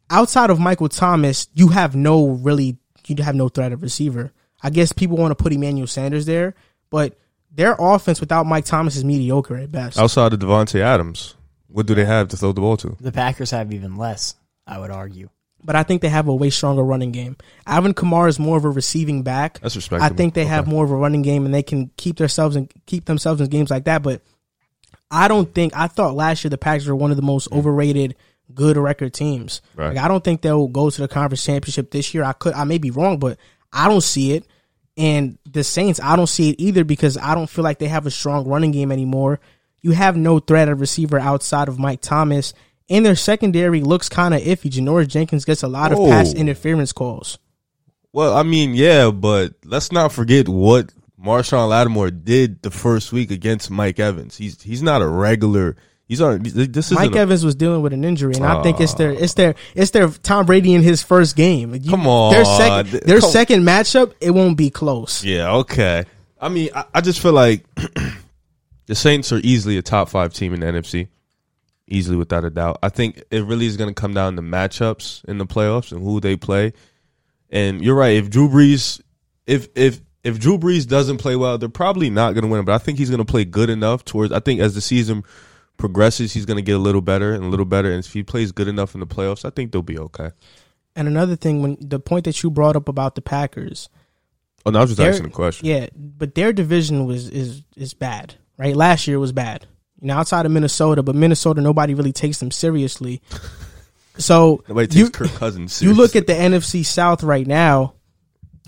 outside of Michael Thomas, you have no really you have no threat of receiver. I guess people want to put Emmanuel Sanders there, but their offense without Mike Thomas is mediocre at best. outside of Davante Adams, what do they have to throw the ball to? the Packers have even less. I would argue. But I think they have a way stronger running game. Alvin Kamara is more of a receiving back. That's I think they have more of a running game and they can keep themselves and keep themselves in games like that. But I don't think I thought last year the Packers were one of the most mm. overrated good record teams. Right. Like I don't think they'll go to the conference championship this year. I could I may be wrong, but I don't see it. And the Saints, I don't see it either because I don't feel like they have a strong running game anymore. You have no threat of receiver outside of Mike Thomas. And their secondary looks kind of iffy. Janoris Jenkins gets a lot of pass oh. interference calls. Well, I mean, yeah, but let's not forget what Marshon Lattimore did the first week against Mike Evans. He's he's not a regular. He's on. This is Mike Evans was dealing with an injury, and I think it's their ah. it's their it's their Tom Brady in his first game. You- Come on. their second their Come- second matchup, it won't be close. Yeah, okay. I mean, I, I just feel like the Saints are easily a top five team in the NFC, easily without a doubt. I think it really is going to come down to matchups in the playoffs and who they play. And you're right. If Drew Brees, if if if Drew Brees doesn't play well, they're probably not going to win. But I think he's going to play good enough towards. I think as the season progresses, he's going to get a little better and a little better. And if he plays good enough in the playoffs, I think they'll be okay. And another thing, when the point that you brought up about the Packers, Oh, no, I was just They're- asking a question. yeah, but their division was is is bad, right? Last year was bad. You know, outside of Minnesota, but Minnesota nobody really takes them seriously. So Nobody takes you Kirk Cousins. you look at the NFC South right now.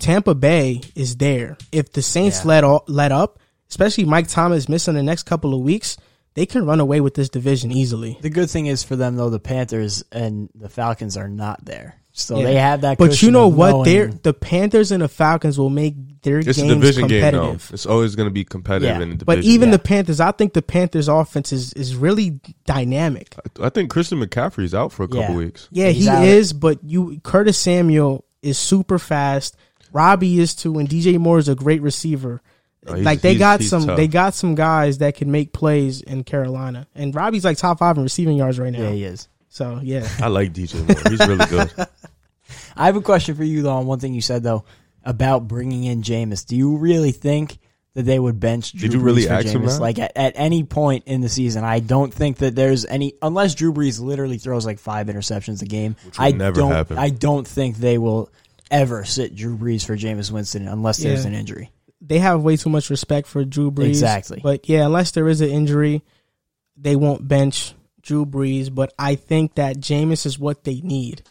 Tampa Bay is there. If the Saints Yeah. let all, let up, especially Mike Thomas missing the next couple of weeks, they can run away with this division easily. The good thing is for them though, the Panthers and the Falcons are not there, so Yeah. they have that. But you know what? They're the Panthers and the Falcons will make their it's a games division game, though. competitive. It's always going to be competitive Yeah. in the division. But even yeah. the Panthers, I think the Panthers' offense is, is really dynamic. I think Christian McCaffrey's out for a couple Yeah. weeks. Yeah, He's he out. is, but you Curtis Samuel is super fast. Robbie is too, and DJ Moore is a great receiver. Oh, like they he's- got he's some, tough. they got some guys that can make plays in Carolina, and Robbie's like top five in receiving yards right now. yeah, he is. So yeah, I like DJ Moore. He's really good. I have a question for you though on one thing you said though about bringing in Jameis. Do you really think that they would bench? Drew Did you Brees really for ask him Jameis? that? Like at, at any point in the season, I don't think that there's any unless Drew Brees literally throws like five interceptions a game. would I never don't. happen. I don't think they will ever sit Drew Brees for Jameis Winston unless there's Yeah. an injury. they have way too much respect for Drew Brees. Exactly. But yeah, unless there is an injury, they won't bench Drew Brees. But I think that Jameis is what they need.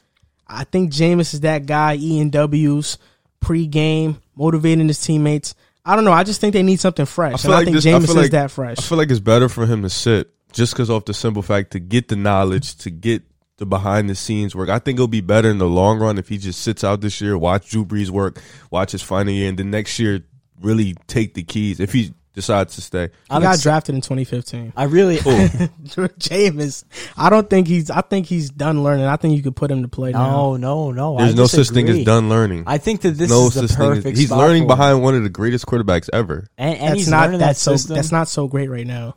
I think Jameis is that guy eating W's pre-game, motivating his teammates. I don't know. I just think they need something fresh. I, feel and I like think this- Jameis is like- that fresh. I feel like it's better for him to sit just because off the simple fact to get the knowledge, to get the behind the scenes work. I think it'll be better in the long run if he just sits out this year, watch Drew Brees work, watch his final year, and then next year really take the keys if he decides to stay. I'm got drafted in 2015. I really. Jameis, I don't think he's. I think he's done learning. I think you could put him to play now. No, no, no. There's I no such thing as done learning. I think that this no is the perfect. As, he's spot learning for him. behind one of the greatest quarterbacks ever. and, and That's he's not that's that so. system. That's not so great right now.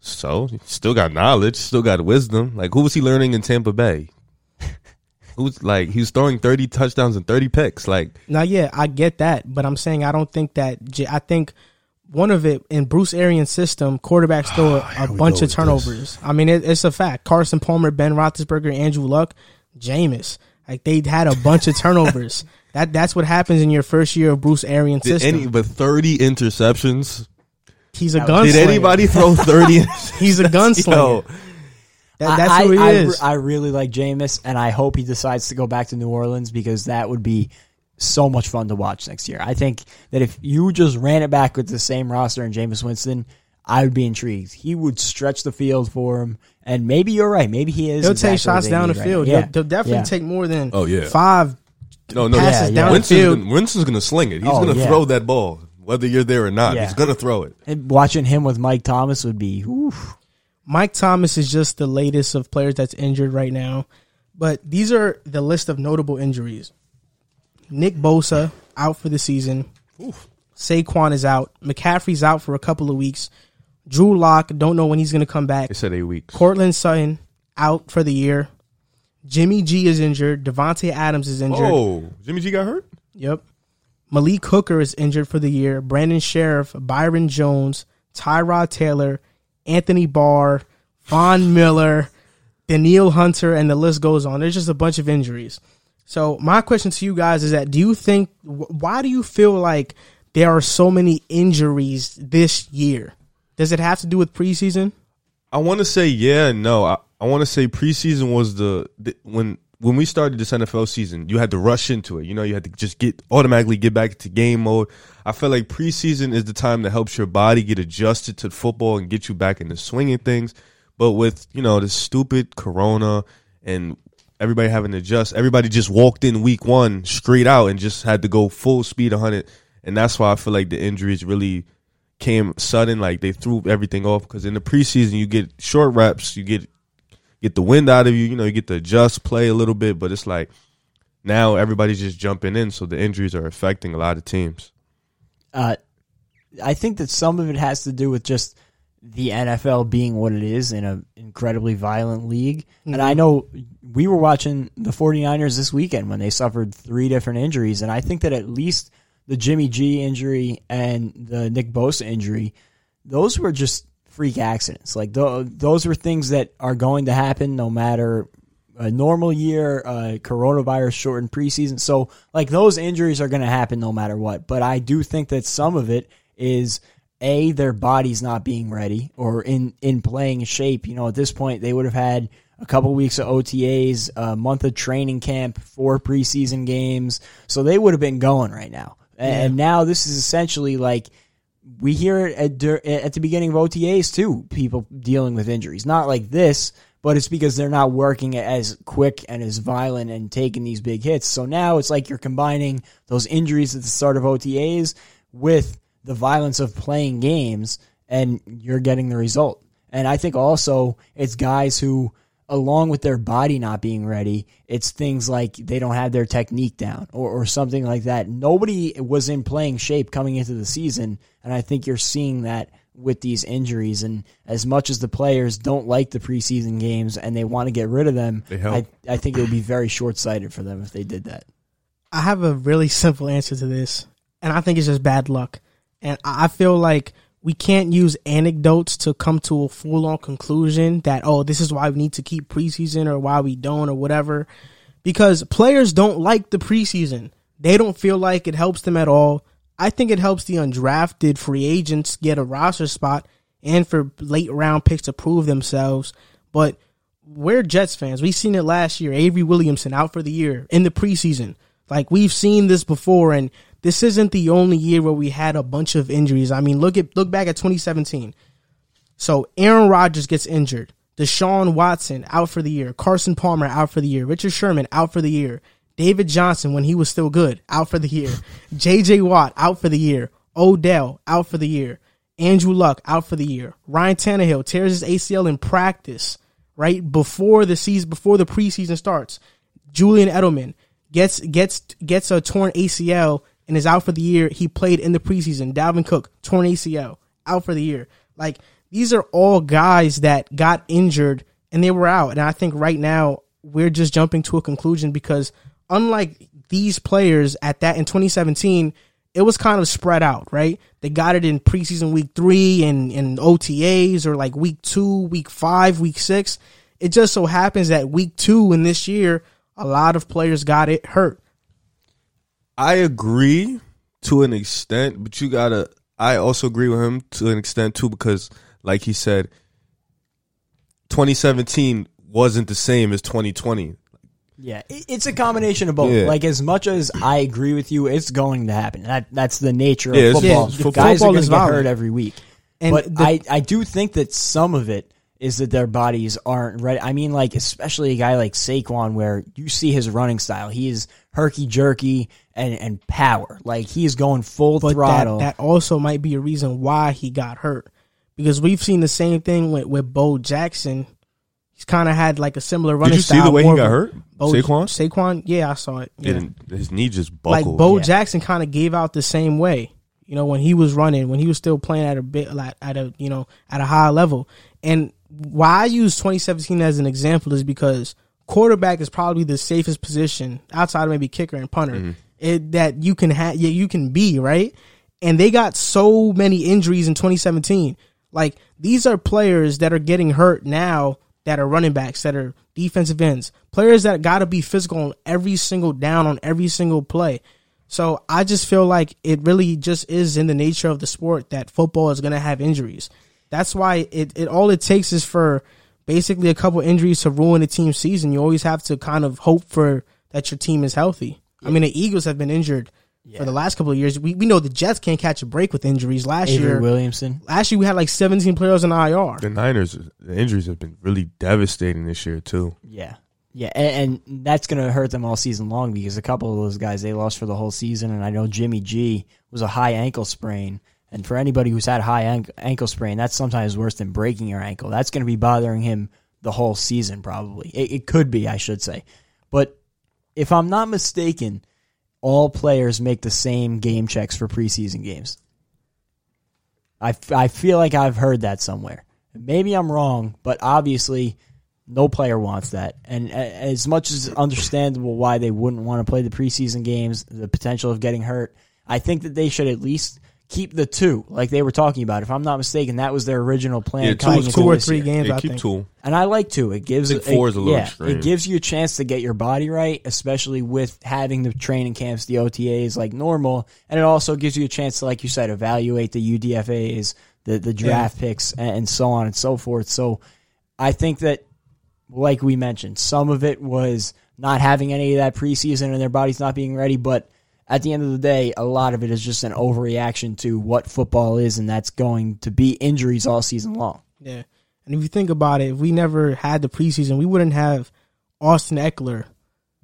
So still got knowledge, still got wisdom. Like who was he learning in Tampa Bay? Who's like he was throwing thirty touchdowns and thirty picks. Like Now, yeah, I get that, but I'm saying I don't think that. I think one of it in Bruce Arians' system, quarterbacks throw ah, a, a bunch of with turnovers. I mean, it, it's a fact. Carson Palmer, Ben Roethlisberger, Andrew Luck, Jameis, like they had a bunch of turnovers. That that's what happens in your first year of Bruce Arians' did system. any but thirty interceptions? He's a That gunslinger. Did anybody throw thirty? He's a gunslinger. That, that's I, who he I, is. I, I really like Jameis, and I hope he decides to go back to New Orleans because that would be so much fun to watch next year. I think that if you just ran it back with the same roster and Jameis Winston, I would be intrigued. He would stretch the field for him, and maybe you're right. Maybe he is. He'll exactly take shots down the need right field. now. He'll, he'll definitely Yeah. take more than Oh, yeah. five no, no, passes yeah, down yeah. the Winston's field. gonna, Winston's gonna sling it. He's Oh, gonna yeah. throw that ball, whether you're there or not. Yeah. He's gonna throw it. And watching him with Mike Thomas would be. Oof. Mike Thomas is just the latest of players that's injured right now. But these are the list of notable injuries. Nick Bosa out for the season. Saquon is out. McCaffrey's out for a couple of weeks. Drew Lock don't know when he's going to come back. They said eight weeks. Courtland Sutton out for the year. Jimmy G is injured. Davante Adams is injured. Oh, Jimmy G got hurt. Yep. Malik Hooker is injured for the year. Brandon Scherff, Byron Jones, Tyrod Taylor, Anthony Barr, Von Miller, Danielle Hunter, and the list goes on. There's just a bunch of injuries. So my question to you guys is that do you think why do you feel like there are so many injuries this year? Does it have to do with preseason? I want to say yeah no. I, I want to say preseason was the, the when when we started this NFL season, you had to rush into it. You know, you had to just get automatically get back to game mode. I feel like preseason is the time that helps your body get adjusted to football and get you back into swinging things. But with you know the stupid Corona and everybody having to adjust, everybody just walked in week one straight out and just had to go full speed 100. And that's why I feel like the injuries really came sudden. Like they threw everything off because in the preseason you get short reps, you get get the wind out of you. You know, you get to adjust, play a little bit, but it's like now everybody's just jumping in, so the injuries are affecting a lot of teams. Uh, I think that some of it has to do with just the NFL being what it is in an incredibly violent league. And I know we were watching the 49ers this weekend when they suffered three different injuries. And I think that at least the Jimmy G injury and the Nick Bosa injury, those were just freak accidents. Like th- those were things that are going to happen no matter a normal year, uh, coronavirus shortened preseason. So like those injuries are going to happen no matter what. But I do think that some of it is a their body's not being ready or in in playing shape. You know, at this point they would have had a couple weeks of OTAs, a month of training camp, four preseason games, so they would have been going right now. And now this is essentially like we hear it at, at the beginning of OTAs too, people dealing with injuries. Not like this, but it's because they're not working as quick and as violent and taking these big hits. So now it's like you're combining those injuries at the start of OTAs with the violence of playing games, and you're getting the result. And I think also it's guys who along with their body not being ready, it's things like they don't have their technique down or, or something like that. Nobody was in playing shape coming into the season, and I think you're seeing that with these injuries. And as much as the players don't like the preseason games and they want to get rid of them, I, I think it would be very short sighted for them if they did that. I have a really simple answer to this, and I think it's just bad luck. And I feel like we can't use anecdotes to come to a full on conclusion that, oh, this is why we need to keep preseason or why we don't or whatever. Because players don't like the preseason. They don't feel like it helps them at all. I think it helps the undrafted free agents get a roster spot and for late round picks to prove themselves. But we're Jets fans. We've seen it last year. Avery Williamson out for the year in the preseason. Like we've seen this before, and this isn't the only year where we had a bunch of injuries. I mean, look at look back at 2017. So Aaron Rodgers gets injured. Deshaun Watson out for the year. Carson Palmer out for the year. Richard Sherman out for the year. David Johnson when he was still good out for the year. J.J. Watt out for the year. Odell out for the year. Andrew Luck out for the year. Ryan Tannehill tears his ACL in practice right before the season before the preseason starts. Julian Edelman gets gets gets a torn ACL and is out for the year. He played in the preseason. Dalvin Cook torn ACL out for the year. Like these are all guys that got injured and they were out. And I think right now we're just jumping to a conclusion because unlike these players at that in 2017, it was kind of spread out, right? They got it in preseason week three and in OTAs or like week two, week five, week six. It just so happens that week two in this year, a lot of players got it hurt. I agree to an extent, but you gotta. I also agree with him to an extent too because, like he said, 2017 wasn't the same as 2020. Yeah, it's a combination of both. Yeah. Like as much as I agree with you, it's going to happen. That that's the nature of Yeah, it's- football. yeah, football- Guys football are going is to get violent. hurt every week. And but the- I I do think that some of it is that their bodies aren't ready. I mean, like especially a guy like Saquon, where you see his running style. He is herky jerky and and power. Like he is going full But throttle. that, that also might be a reason why he got hurt. Because we've seen the same thing with, with Bo Jackson. He's kind of had like a similar running style. Did you see the way he got hurt? Bo, Saquon? Saquon, yeah, I saw it. Yeah. And his knee just like buckled. Bo Yeah. Jackson kind of gave out the same way. You know, when he was running, when he was still playing at a bit like at a you know at a high level. And why I use 2017 as an example is because quarterback is probably the safest position outside of maybe kicker and punter mm-hmm. It, that you can have. Yeah, you can be right. And they got so many injuries in 2017. Like these are players that are getting hurt now that are running backs that are defensive ends, players that got to be physical on every single down on every single play. So I just feel like it really just is in the nature of the sport that football is going to have injuries. That's why it, it all it takes is for basically a couple injuries to ruin a team's season. You always have to kind of hope for that your team is healthy. I mean, the Eagles have been injured for the last couple of years. We we know the Jets can't catch a break with injuries. Last Avery year, Williamson. last year we had like 17 players in IR. the Niners, the injuries have been really devastating this year too. Yeah. Yeah, and, and that's going to hurt them all season long because a couple of those guys they lost for the whole season, and I know Jimmy G was a high ankle sprain, and for anybody who's had a high ankle sprain, that's sometimes worse than breaking your ankle. That's going to be bothering him the whole season, probably. It, it could be, I should say, but if I'm not mistaken, all players make the same game checks for preseason games. I, I feel like I've heard that somewhere. Maybe I'm wrong, but obviously no player wants that. And as much as understandable why they wouldn't want to play the preseason games, the potential of getting hurt, I think that they should at least keep the two, like they were talking about. If I'm not mistaken, that was their original plan. Yeah, coming two- into two or three year. games. Yeah, I keep think. two. And I like two. It gives I think four it, is a little yeah, extreme. It gives you a chance to get your body right, especially with having the training camps, the OTAs like normal, and it also gives you a chance to, like you said, evaluate the UDFA's, the the draft picks, and, and so on and so forth. So I think that, like we mentioned, some of it was not having any of that preseason and their bodies not being ready, but at the end of the day, a lot of it is just an overreaction to what football is, and that's going to be injuries all season long. Yeah. And if you think about it, if we never had the preseason, we wouldn't have Austin Ekeler.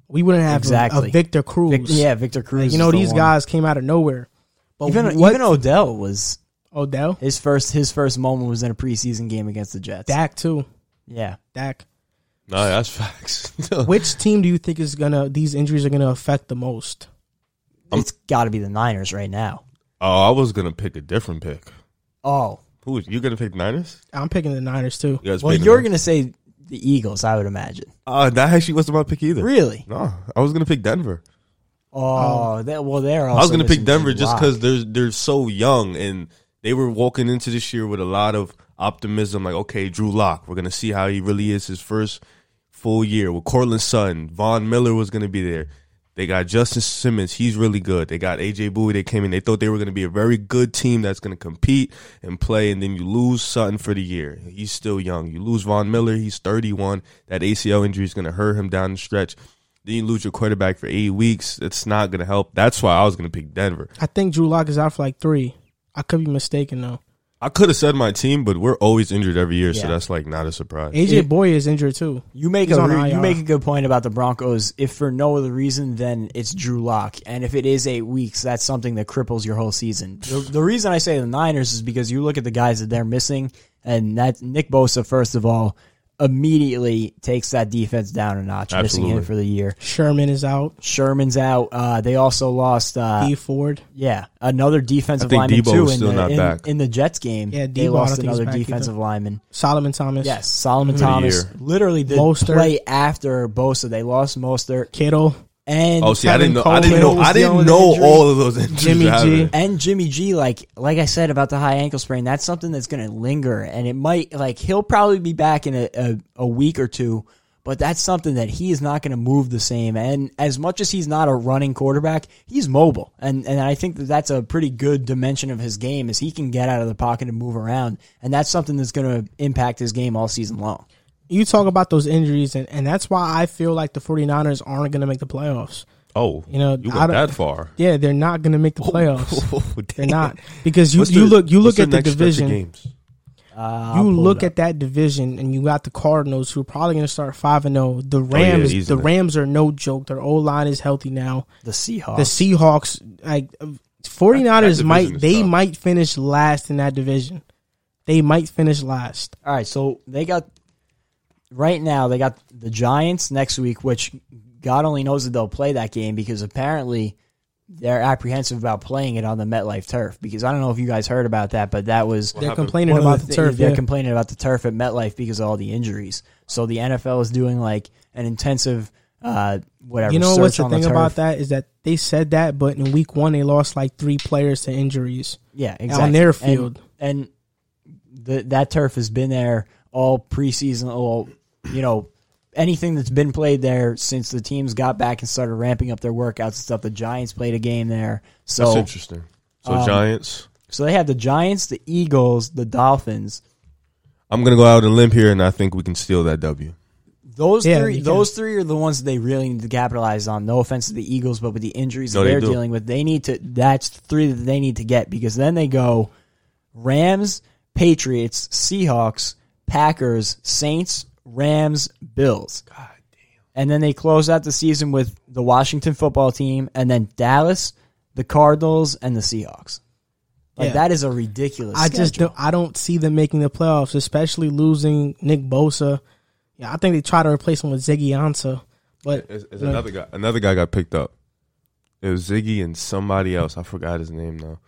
We wouldn't have a- Exactly. a, Victor Cruz. Vic- yeah, Victor Cruz. Like, you know, the these one. guys came out of nowhere. But Even what, even Odell was Odell, his first his first moment was in a preseason game against the Jets. Dak too. yeah, Dak. No, that's facts. Which team do you think is gonna these injuries are gonna affect the most? It's got to be the Niners right now. oh, I was gonna pick a different pick. Oh, Who you gonna pick? Niners? I'm picking the Niners too. You guys well, pick the you're Niners? gonna say the Eagles, I would imagine. Uh, that actually wasn't my pick either. Really? No, I was gonna pick Denver. Oh, that, well, they're. Also I was gonna pick missing Denver just Lock. because they're they're so young and they were walking into this year with a lot of optimism. Like, okay, Drew Lock, we're gonna see how he really is his first full year with Courtland Sutton. Von Miller was gonna be there. They got Justin Simmons, he's really good. They got AJ Bouye. They came in. They thought they were going to be a very good team that's going to compete and play. And then you lose Sutton for the year. He's still young. You lose Von Miller. He's 31. That ACL injury is going to hurt him down the stretch. Then you lose your quarterback for eight weeks. It's not going to help. That's why I was going to pick Denver. I think Drew Lock is out for like three. I could be mistaken though. I could have said my team, but we're always injured every year, so Yeah. that's like not a surprise. AJ Yeah. Boy is injured too. You make He's a on re- you IR. make a good point about the Broncos. If for no other reason, then it's Drew Lock, and if it is eight weeks, that's something that cripples your whole season. The, the reason I say the Niners is because you look at the guys that they're missing, and that Nick Bosa, first of all, immediately takes that defense down a notch, missing him for the year. Sherman is out. Sherman's out. Uh, they also lost. Uh, Dee Ford. yeah, another defensive I think lineman Deebo too is in still the not in, back. in the Jets game. Yeah, they Deebo, I lost don't think he's another back either. defensive lineman. Solomon Thomas. Yes, Solomon Thomas literally did Mostert. play after Bosa. They lost Mostert Kittle. And Oh, see, I didn't know. I didn't know. I didn't know injury. all of those injuries. Jimmy were G. and Jimmy G. Like like I said about the high ankle sprain, that's something that's going to linger, and it might like he'll probably be back in a, a, a week or two. But that's something that he is not going to move the same. And as much as he's not a running quarterback, he's mobile, and and I think that that's a pretty good dimension of his game is he can get out of the pocket and move around, and that's something that's going to impact his game all season long. You talk about those injuries, and, and that's why I feel like the 49ers aren't going to make the playoffs. Oh, You know, you I got that far. Yeah, they're not going to make the playoffs. Oh, They're not because you, What's you the- look you look at the next division. games? Uh, You look up. at that division, and you got the Cardinals, who are probably going to start five and zero. The Rams, the easily. Rams are no joke. Their old line is healthy now. the Seahawks. The Seahawks, like 49ers, division might they tough. might finish last in that division. They might finish last. All right, so they got right now they got the Giants next week, which God only knows that they'll play that game because apparently they're apprehensive about playing it on the MetLife turf. Because I don't know if you guys heard about that, but that was They're complaining about the, thi- turf. They're Yeah. complaining about the turf at MetLife because of all the injuries. So the NFL is doing like an intensive, uh, whatever. you know what's the on thing turf. about that is that they said that, but in week one they lost like three players to injuries. Yeah, exactly. On their And- field. and, the, that turf has been there all preseason. All you know, anything that's been played there since the teams got back and started ramping up their workouts and stuff. The Giants played a game there, That's so interesting. So um, Giants. so they have the Giants, the Eagles, the Dolphins. I'm gonna go out and limp here, and I think we can steal that W. Those Yeah, three, those three are the ones that they really need to capitalize on. No offense to the Eagles, but with the injuries No, that they they're do. dealing with, they need to. That's three that they need to get because then they go Rams, Patriots, Seahawks, Packers, Saints, Rams, Bills. God damn. And then they close out the season with the Washington football team, and then Dallas, the Cardinals, and the Seahawks. Like Yeah. that is a ridiculous. I just don't, I don't see them making the playoffs, especially losing Nick Bosa. Yeah, I think they try to replace him with Ziggy Ansah, but Is, is you know, another guy? Another guy got picked up. It was Ziggy and somebody else. I forgot his name now.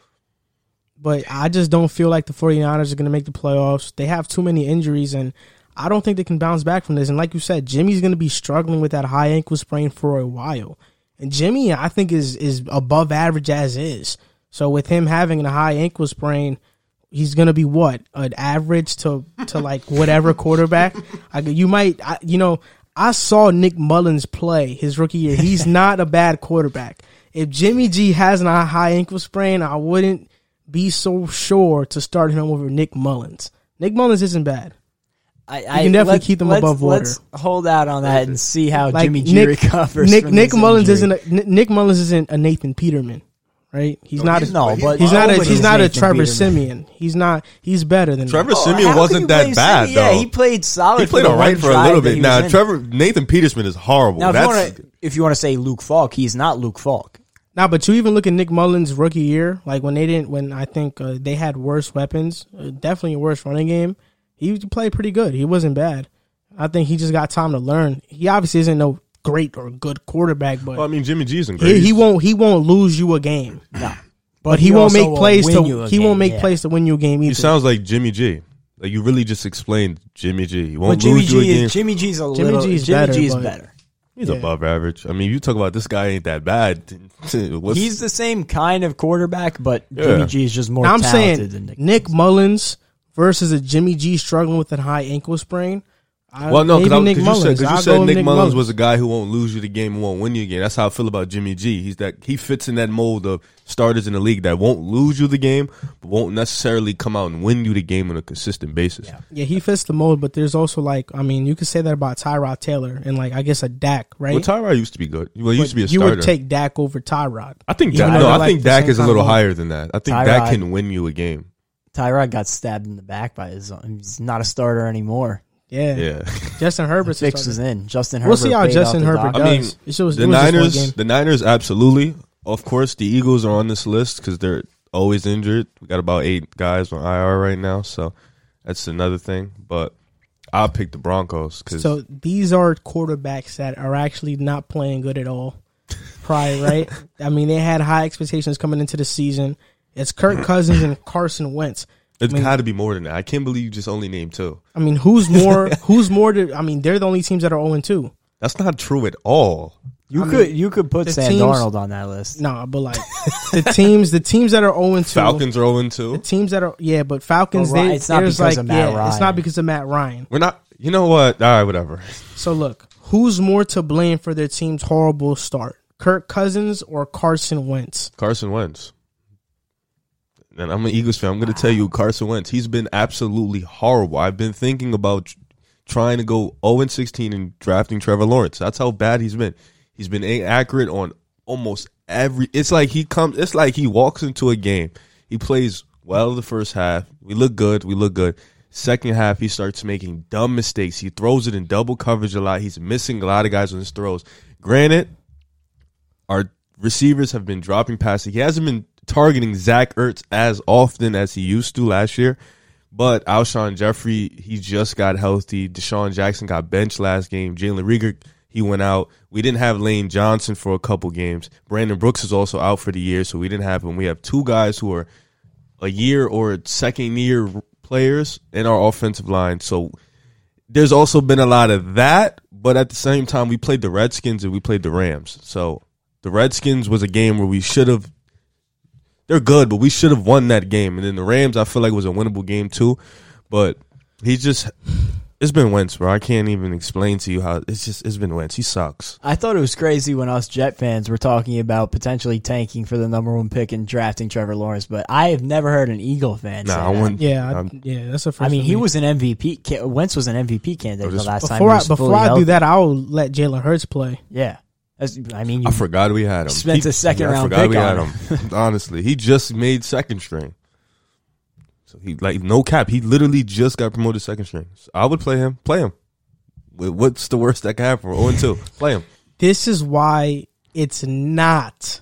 but I just don't feel like the 49ers are going to make the playoffs. They have too many injuries, and I don't think they can bounce back from this. And like you said, Jimmy's going to be struggling with that high ankle sprain for a while. And Jimmy, I think is is above average as is. So with him having a high ankle sprain, he's gonna be what an average to to like whatever quarterback. I, you might, I, you know, I saw Nick Mullens play his rookie year. He's not a bad quarterback. If Jimmy G has a high ankle sprain, I wouldn't be so sure to start him over Nick Mullens. Nick Mullens isn't bad. I, I can definitely keep them above water. Let's hold out on that and see how Like Jimmy G Nick, recovers. Nick from Nick this Mullens injury. isn't a, N- Nick Mullens isn't a Nathan Peterman, right? He's not. he's- a, no, but he's not a he's not a Trevor Peterman. Siemian. He's not. He's better than Trevor that. Oh, Siemian how wasn't that bad Siemian? though. Yeah, he played solid. He played for all right for a little bit. Now. Trevor Nathan Peterman is horrible. Now, if you, That's wanna, if you want to say Luke Falk, he's not Luke Falk. Nah, but you even look at Nick Mullens' rookie year, like when they didn't, when I think uh, they had worse weapons, uh, definitely a worse running game. He played pretty good. He wasn't bad. I think he just got time to learn. He obviously isn't no great or good quarterback, but well, I mean Jimmy G isn't great. he, he won't he won't lose you a game. No, But, he, won't make plays to he game, won't make yeah. plays to win you a game either. He sounds like Jimmy G. Like you really just explained Jimmy G. He But won't Jimmy lose you a G game. is Jimmy G's a Jimmy little. G's Jimmy better, G's better. He's Yeah. above average. I mean, you talk about this guy ain't that bad. He's the same kind of quarterback, but Yeah. Jimmy G is just more Now I'm talented saying than Nick. Nick Mullens versus a Jimmy G struggling with a high ankle sprain. I, well, no, because you said, Mullens. 'cause you I'll said Nick, Nick Mullens, was a guy who won't lose you the game and won't win you the game. That's how I feel about Jimmy G. He's that he fits in that mold of starters in the league that won't lose you the game, but won't necessarily come out and win you the game on a consistent basis. Yeah. Yeah, he fits the mold, but there's also like I mean, you could say that about Tyrod Taylor and like I guess a Dak, right? Well, Tyrod used to be good. Well, he used to be a you starter. would take Dak over Tyrod. I think Dak, no, I like think Dak is a little higher than that. I think Dak can win you a game. Tyrod got stabbed in the back by his own. He's not a starter anymore. Yeah, Yeah. Justin Herbert a Fix is in. Justin Herbert. We'll see how Justin Herbert does. I mean, It was- the just one Niners, the Niners, absolutely. Of course, the Eagles are on this list because they're always injured. We got about eight guys on IR right now, so that's another thing. But I'll pick the Broncos because So these are quarterbacks that are actually not playing good at all. Prior, right? I mean, they had high expectations coming into the season. It's Kirk Cousins and Carson Wentz. it's I mean- got to be more than that. I can't believe you just only named two. I mean, who's more? who's more? To, I mean, they're the only teams that are zero and two. That's not true at all. You I could mean, you could put the Sam teams- Darnold on that list. Nah, but like the teams, the teams that are zero and two. Falcons are 0 The 2. teams that are yeah, but Falcons. Well, Ry- they, it's not because like of Matt yeah, it's not because of Matt Ryan. We're not. You know what? All right, whatever. So look, who's more to blame for their team's horrible start? Kirk Cousins or Carson Wentz? Carson Wentz. And I'm an Eagles fan. I'm going to tell you, Carson Wentz. He's been absolutely horrible. I've been thinking about trying to go 0 and 16 and drafting Trevor Lawrence. That's how bad he's been. He's been inaccurate on almost every. It's like he comes. It's like he walks into a game. He plays well the first half. We look good. We look good. Second half, he starts making dumb mistakes. He throws it in double coverage a lot. He's missing a lot of guys on his throws. Granted, our receivers have been dropping passes. He hasn't been targeting Zach Ertz as often as he used to last year. But Alshon Jeffery, he just got healthy. DeSean Jackson got benched last game. Jalen Reagor, he went out. We didn't have Lane Johnson for a couple games. Brandon Brooks is also out for the year, so we didn't have him. We have two guys who are a year or second year players in our offensive line. So there's also been a lot of that, but at the same time, we played the Redskins and we played the Rams. So the Redskins was a game where we should have. They're good, but we should have won that game. And then the Rams, I feel like it was a winnable game too. But he just. It's been Wentz, bro. I can't even explain to you how it's just. It's been Wentz. He sucks. I thought it was crazy when us Jet fans were talking about potentially tanking for the number one pick and drafting Trevor Lawrence, but I have never heard an Eagle fan say Nah, I that. wouldn't. Yeah, I, I'm- yeah, that's the first. I mean, he me. was an MVP. ca- Wentz was an MVP candidate Oh, the this- last time. before he I before fully I do healthy. that. I'll let Jalen Hurts play. yeah. That's- I mean, you, I forgot we had him. Spent a second I round forgot pick we had on him. Honestly, he just made second string. So he like no cap. He literally just got promoted second string. So I would play him. Play him. What's the worst that can happen? Zero oh and two. Play him. This is why it's not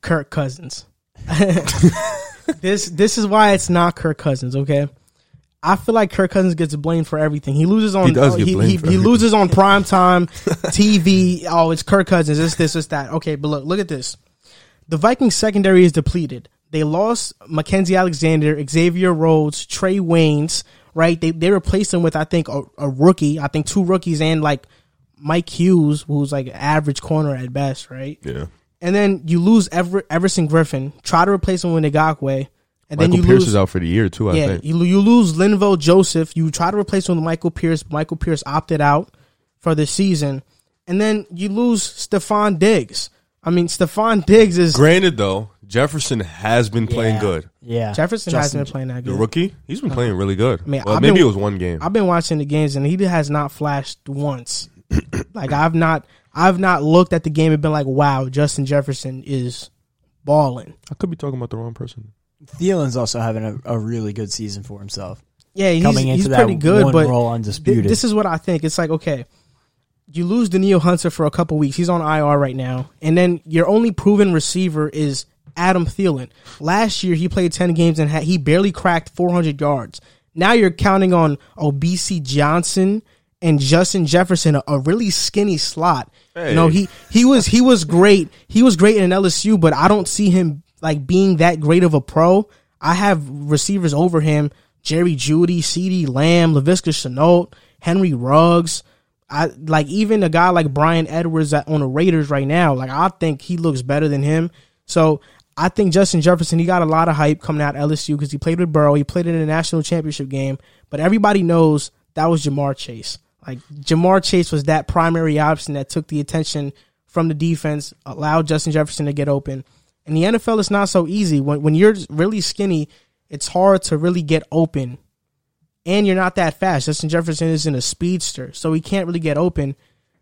Kirk Cousins. this this is why it's not Kirk Cousins. Okay, I feel like Kirk Cousins gets blamed for everything. He loses on He get he, he, he loses on prime time TV. Oh, it's Kirk Cousins. It's this, it's that. Okay, but look, look at this. The Vikings secondary is depleted. They lost Mackenzie Alexander, Xavier Rhodes, Trae Waynes. Right? They they replaced him with I think a, a rookie. I think two rookies and like Mike Hughes, who's like an average corner at best, right? Yeah. And then you lose Ever- Everson Griffen. Try to replace him with Ngakoue. And then Michael you Pierce lose is out for the year too. I yeah, think. you, you lose Linval Joseph. You try to replace him with Michael Pierce. but Michael Pierce opted out for the season. And then you lose Stefon Diggs. I mean, Stefon Diggs is Granted, though, Jefferson has been playing Yeah. good. Yeah, Jefferson Justin- hasn't been playing that good. The good. rookie, he's been uh-huh. playing really good. mean, well, I've maybe been- it was one game. I've been watching the games and he has not flashed once. like I've not I've not looked at the game and been like, wow, Justin Jefferson is balling. I could be talking about the wrong person. Thielen's also having a, a really good season for himself. Yeah, he's, Coming into he's that pretty good, one but role Th- undisputed. this is what I think. It's like okay, you lose Danielle Hunter for a couple weeks. He's on IR right now, and then your only proven receiver is Adam Thielen. Last year he played ten games and had, he barely cracked 400 yards. Now you're counting on OBC Johnson and Justin Jefferson, a, a really skinny slot. You know he he was he was great. He was great in LSU, but I don't see him like being that great of a pro. I have receivers over him: Jerry Jeudy, CeeDee Lamb, Laviska Shenault, Henry Ruggs. I like even a guy like Bryan Edwards on the Raiders right now. Like I think he looks better than him. So I think Justin Jefferson he got a lot of hype coming out of LSU because he played with Burrow. He played in a national championship game, but everybody knows that was Ja'Marr Chase. Like Ja'Marr Chase was that primary option that took the attention from the defense, allowed Justin Jefferson to get open. In the NFL, it's not so easy. When when you're really skinny, it's hard to really get open and you're not that fast. Justin Jefferson isn't a speedster, so he can't really get open.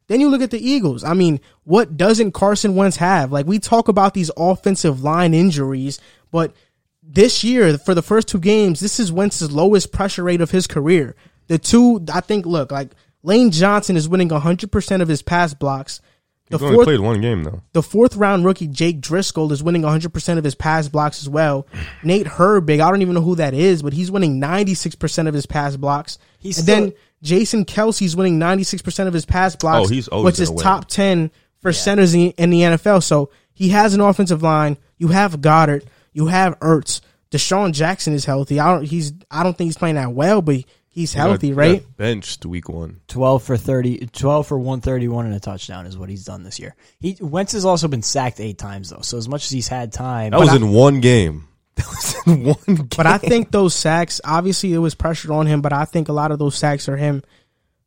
Then you look at the Eagles. I mean, what doesn't Carson Wentz have? Like we talk about these offensive line injuries, but this year for the first two games, this is Wentz's lowest pressure rate of his career. The two, I think, look like Lane Johnson is winning 100% of his pass blocks. The He's only fourth, played one game though. the fourth round rookie Jake Driscoll is winning 100% of his pass blocks as well. Nate Herbig, I don't even know who that is, but he's winning 96% of his pass blocks. He's and still- then Jason Kelce's winning 96% of his pass oh, blocks, Oh, he's which is win. top 10 for centers in, in the NFL. So he has an offensive line. You have Goedert. You have Ertz. DeSean Jackson is healthy. I don't, he's, I don't think he's playing that well, but he's He got- healthy, he got right? benched week one. 12 for 30 12 for 131 and a touchdown is what he's done this year. He Wentz has also been sacked 8 times though. So as much as he's had time, That was in one game. That was in one game. But I think those sacks, obviously, it was pressure on him. But I think a lot of those sacks are him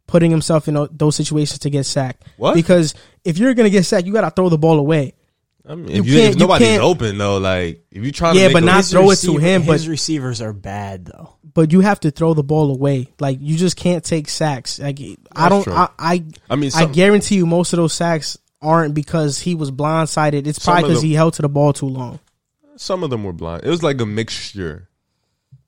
putting himself in those situations to get sacked. What? Because if you're gonna get sacked, you got to throw the ball away. I mean, You if, you, can't- if you nobody's can't- open though, like if you trying Yeah, to make but a- not his throw it to receiver- him, but- his receivers are bad though. But you have to throw the ball away. Like you just can't take sacks. Like I don't. I, I I mean, I guarantee you, most of those sacks aren't because he was blindsided. It's probably because he held to the ball too long. some of them were blind. It was like a mixture.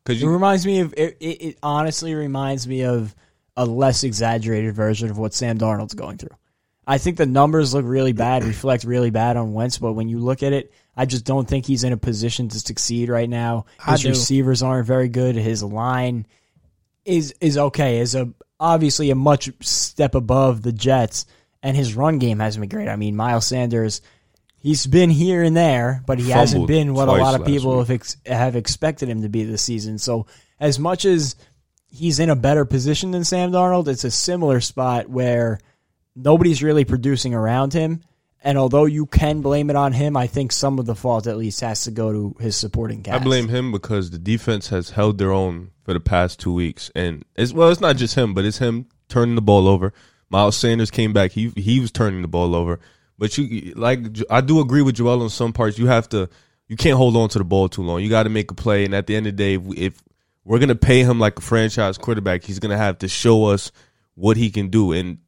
Cause It reminds me of it, it, it honestly reminds me of a less exaggerated version of what Sam Darnold's going through. I think the numbers look really bad, reflect really bad on Wentz, but when you look at it, I just don't think he's in a position to succeed right now. His receivers aren't very good. His line is is okay. Is a obviously a much step above the Jets, and his run game hasn't been great. I mean, Miles Sanders, he's been here and there, but he hasn't been what a lot of people have ex- have expected him to be this season. So as much as he's in a better position than Sam Darnold, it's a similar spot where nobody's really producing around him. And although you can blame it on him, I think some of the fault at least has to go to his supporting cast. I blame him because the defense has held their own for the past two weeks, and it's well, it's not just him, but it's him turning the ball over. Miles Sanders came back; he he was turning the ball over. But you like, I do agree with Joel on some parts. You have to, you can't hold on to the ball too long. You got to make a play, and at the end of the day, if, if we're gonna pay him like a franchise quarterback, he's gonna have to show us what he can do. And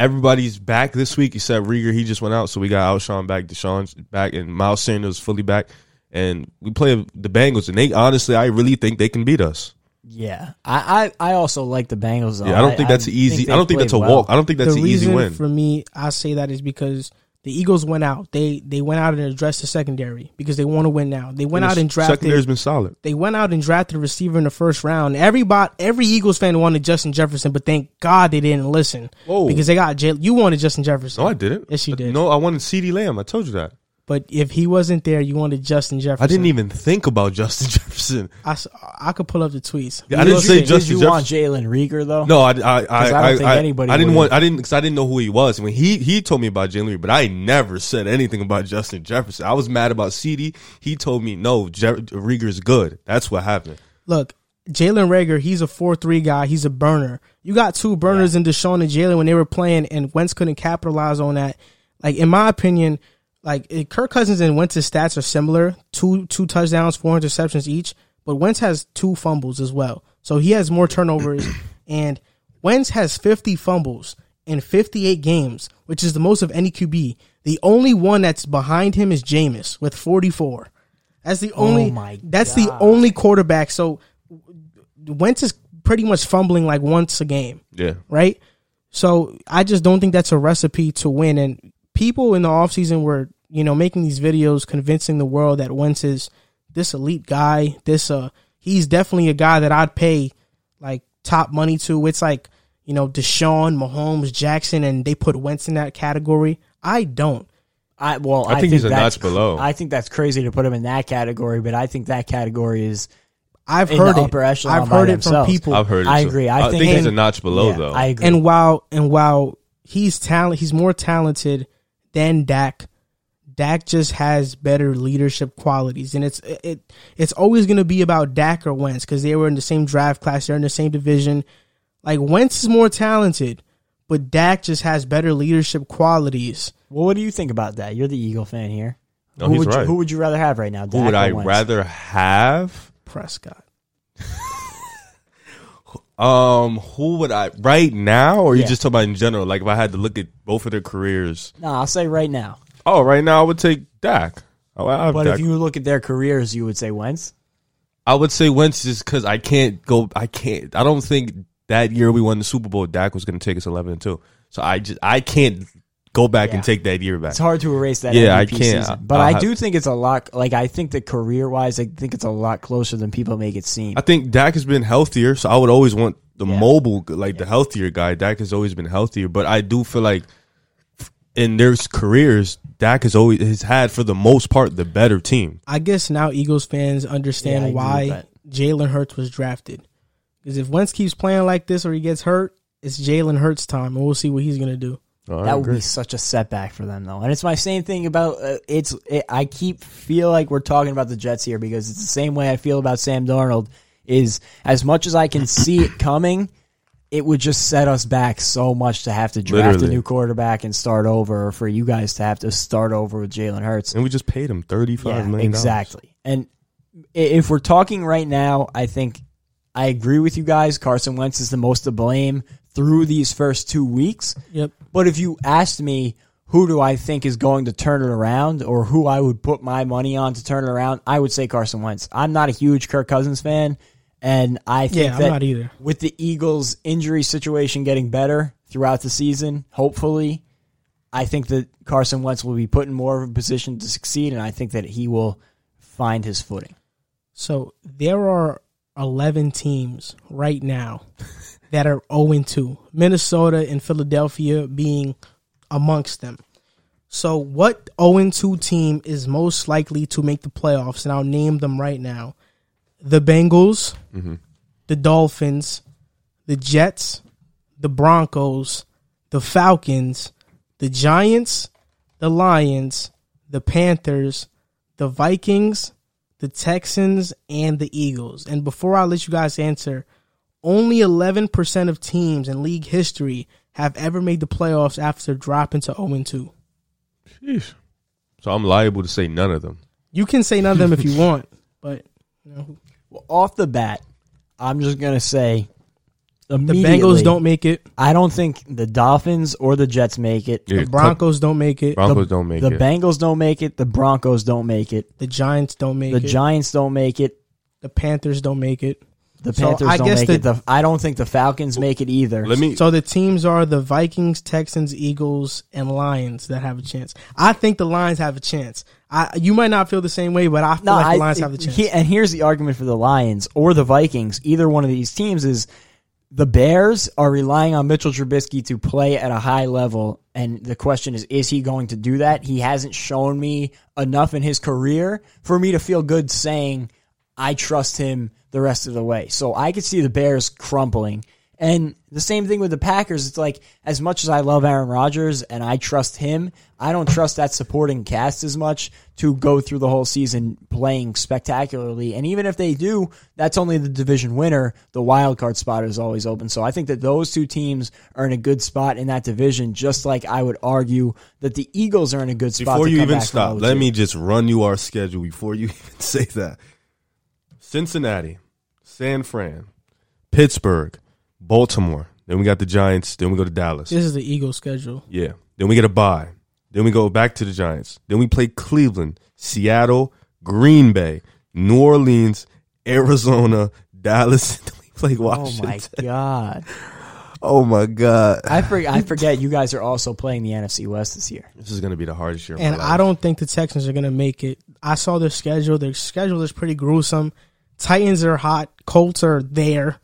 everybody's back this week except Reagor. He just went out, so we got Alshon back, DeSean's back, and Miles Sanders fully back. And we play the Bengals, and they honestly, I really think they can beat us. Yeah, I, I, I also like the Bengals. Though. Yeah, I don't think that's easy. I don't think that's a walk. I don't think that's the an easy win. for me, I say that is because the Eagles went out. They they went out and addressed the secondary because they want to win now. They went out and drafted. Secondary's been solid. They went out and drafted a receiver in the first round. Everybody, every Eagles fan wanted Justin Jefferson, but thank God they didn't listen Whoa. because they got J- you wanted Justin Jefferson. No, I didn't. Yes, you did. No, I wanted CeeDee Lamb. I told you that. But if he wasn't there, you wanted Justin Jefferson. I didn't even think about Justin Jefferson. I, I could pull up the tweets. I didn't say you- Justin Did you want Jalen Reagor though? No, I, I, I, I don't think anybody I didn't would've. want. I didn't because I didn't know who he was. When he he told me about Jalen Reed, but I never said anything about Justin Jefferson. I was mad about CD. He told me no, Je- Reagor's good. That's what happened. Look, Jalen Reagor, he's a 4 3 guy. He's a burner. You got two burners in DeSean and Jalen when they were playing, and Wentz couldn't capitalize on that. Like, in my opinion, like Kirk Cousins and Wentz's stats are similar two two touchdowns, four interceptions each, but Wentz has two fumbles as well. So he has more turnovers, and Wentz has 50 fumbles in 58 games, which is the most of any QB. The only one that's behind him is Jameis with 44. That's the oh only. my that's the only quarterback. So Wentz is pretty much fumbling like once a game, Yeah, right? So I just don't think that's a recipe to win. And people in the offseason were, you know, making these videos convincing the world that Wentz is this elite guy. This uh he's definitely a guy that I'd pay like top money to. It's like, you know, Deshaun, Mahomes, Jackson, and they put Wentz in that category. I don't. I well, I think he's a that's notch below. I think that's crazy to put him in that category, but I think that category is. I've heard it. I've heard it from people. I've heard. It I agree. I I think- think he's a notch below yeah, though. I agree. And while and while he's talent, he's more talented than Dak. Dak just has better leadership qualities, and it's it it's always going to be about Dak or Wentz because they were in the same draft class, they're in the same division. Like Wentz is more talented, but Dak just has better leadership qualities. well, what do you think about that? You're the Eagle fan here. No, who he's would you, who would you rather have right now? Who would or I Wentz? rather have? Prescott. Um, who would I right now, or you Yeah. just talking about in general? Like if I had to look at both of their careers. No, I'll say right now. Oh, right now I would take Dak. Oh, I, have But Dak. if you look at their careers, you would say Wentz. I would say Wentz just because I can't go. I can't. I don't think that year we won the Super Bowl, Dak was going to take us eleven and two. So I just I can't go back Yeah. and take that year back. It's hard to erase that. Yeah, I can't. season. But I'll I have- do think it's a lot. Like I think that career wise, I think it's a lot closer than people make it seem. I think Dak has been healthier, so I would always want the Yeah. mobile, like the healthier guy. Dak has always been healthier, but I do feel like in their careers, Dak has always has had for the most part the better team. I guess now Eagles fans understand agree why. Jalen Hurts was drafted. Because if Wentz keeps playing like this or he gets hurt, it's Jalen Hurts time, and we'll see what he's going to do. I that would be such a setback for them, though. And it's my same thing about uh, it's. It, I keep feel like we're talking about the Jets here because it's the same way I feel about Sam Darnold. Is as much as I can see it coming, it would just set us back so much to have to draft Literally. a new quarterback and start over, or for you guys to have to start over with Jalen Hurts. and we just paid him thirty five Yeah, million. exactly. And if we're talking right now, I think I agree with you guys. Carson Wentz is the most to blame through these first two weeks. Yep. But if you asked me who do I think is going to turn it around or who I would put my money on to turn it around, I would say Carson Wentz. I'm not a huge Kirk Cousins fan, and I think Yeah, I'm that not either. with the Eagles' injury situation getting better throughout the season, hopefully, I think that Carson Wentz will be put in more of a position to succeed, and I think that he will find his footing. So there are 11 teams right now that are 0 2. Minnesota and Philadelphia being amongst them. So what 0 2 team is most likely to make the playoffs? And I'll name them right now. The Bengals, mm-hmm. the Dolphins, the Jets, the Broncos, the Falcons, the Giants, the Lions, the Panthers, the Vikings, the Texans, and the Eagles. And before I let you guys answer, only 11% of teams in league history have ever made the playoffs after dropping to 0 2. Sheesh. So I'm liable to say none of them. You can say none of them if you want, but you know, Well, off the bat, I'm just gonna say the Bengals don't make it. I don't think the Dolphins or the Jets make it. Yeah, The Broncos don't make it. Broncos don't make the it. Bengals don't make it. The Broncos don't make it. The Giants don't make The it. The Giants don't make it. the Panthers don't make it. The So, Panthers I don't guess make the- it. The, I don't think the Falcons make it either. Let me. So the teams are the Vikings, Texans, Eagles, and Lions that have a chance. I think the Lions have a chance. I you might not feel the same way, but I feel like the Lions have the chance. he- and here's the argument for the Lions or the Vikings. Either one of these teams is the Bears are relying on Mitchell Trubisky to play at a high level, and the question is, is he going to do that? He hasn't shown me enough in his career for me to feel good saying I trust him the rest of the way. So I could see the Bears crumpling. And the same thing with the Packers. It's like, as much as I love Aaron Rodgers and I trust him, I don't trust that supporting cast as much to go through the whole season playing spectacularly. And even if they do, that's only the division winner. The wild card spot is always open. So I think that those two teams are in a good spot in that division, just like I would argue that the Eagles are in a good spot. Before you even stop, let me just run you our schedule before you even say that. Cincinnati, San Fran, Pittsburgh, Baltimore. Then we got the Giants. Then we go to Dallas. This is the Eagles schedule. Yeah. Then we get a bye. Then we go back to the Giants. Then we play Cleveland, Seattle, Green Bay, New Orleans, Arizona, Dallas. Then we play Washington. Oh my god! Oh my God. I forget. I forget. You guys are also playing the NFC West this year. This is gonna be the hardest year. And. I don't think the Texans are going to make it. I saw their schedule. Their schedule is pretty gruesome. Titans are hot. Colts are there.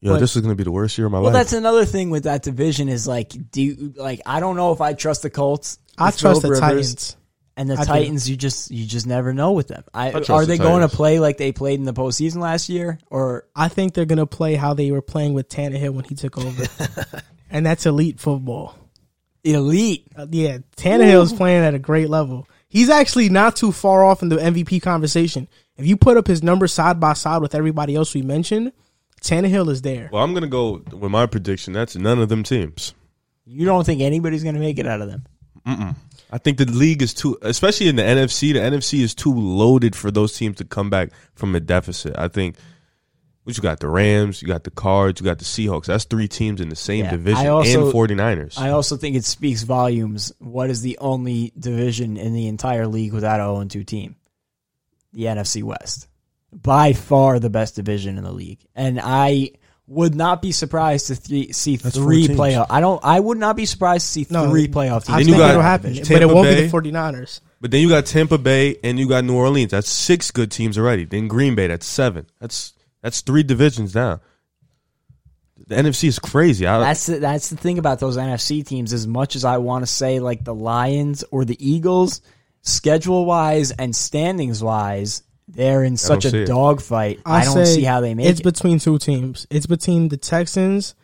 Yo, but- this is gonna be the worst year of my Well, life. Well, that's another thing with that division is like, do you, like I don't know if I trust the Colts. I with trust the Rivers, Titans. and the I do. Titans. You just you just never know with them. I, trust are the they going to play like they played in the postseason last year, or I think they're going to play how they were playing with Tannehill when he took over. and that's elite football. elite? Uh, yeah, Tannehill's playing at a great level. He's actually not too far off in the MVP conversation. If you put up his numbers side by side with everybody else we mentioned, Tannehill is there. well, I'm gonna go with my prediction. That's none of them teams. You don't think anybody's going to make it out of them? I think the league is too, especially in the NFC. The NFC is too loaded for those teams to come back from a deficit. I think. What you got? The Rams, you got the Cards, you got the Seahawks. That's three teams in the same Yeah, division I also- and 49ers. I also think it speaks volumes. What is the only division in the entire league without a 0 2 team? The NFC West. By far the best division in the league. And I would not be surprised to th- see That's three teams. playoff. I don't I would not be surprised to see No, three playoff teams. I Then think you got it'll happen, but it won't Bay. be the 49ers. but then you got Tampa Bay and you got New Orleans. That's six good teams already. Then Green Bay, that's seven. That's that's three divisions down. The NFC is crazy. I, That's the, that's the thing about those NFC teams. As much as I want to say like the Lions or the Eagles, schedule wise and standings wise, they're in such a dogfight. I, don't see how they make It's it. It's between two teams. It's between the Texans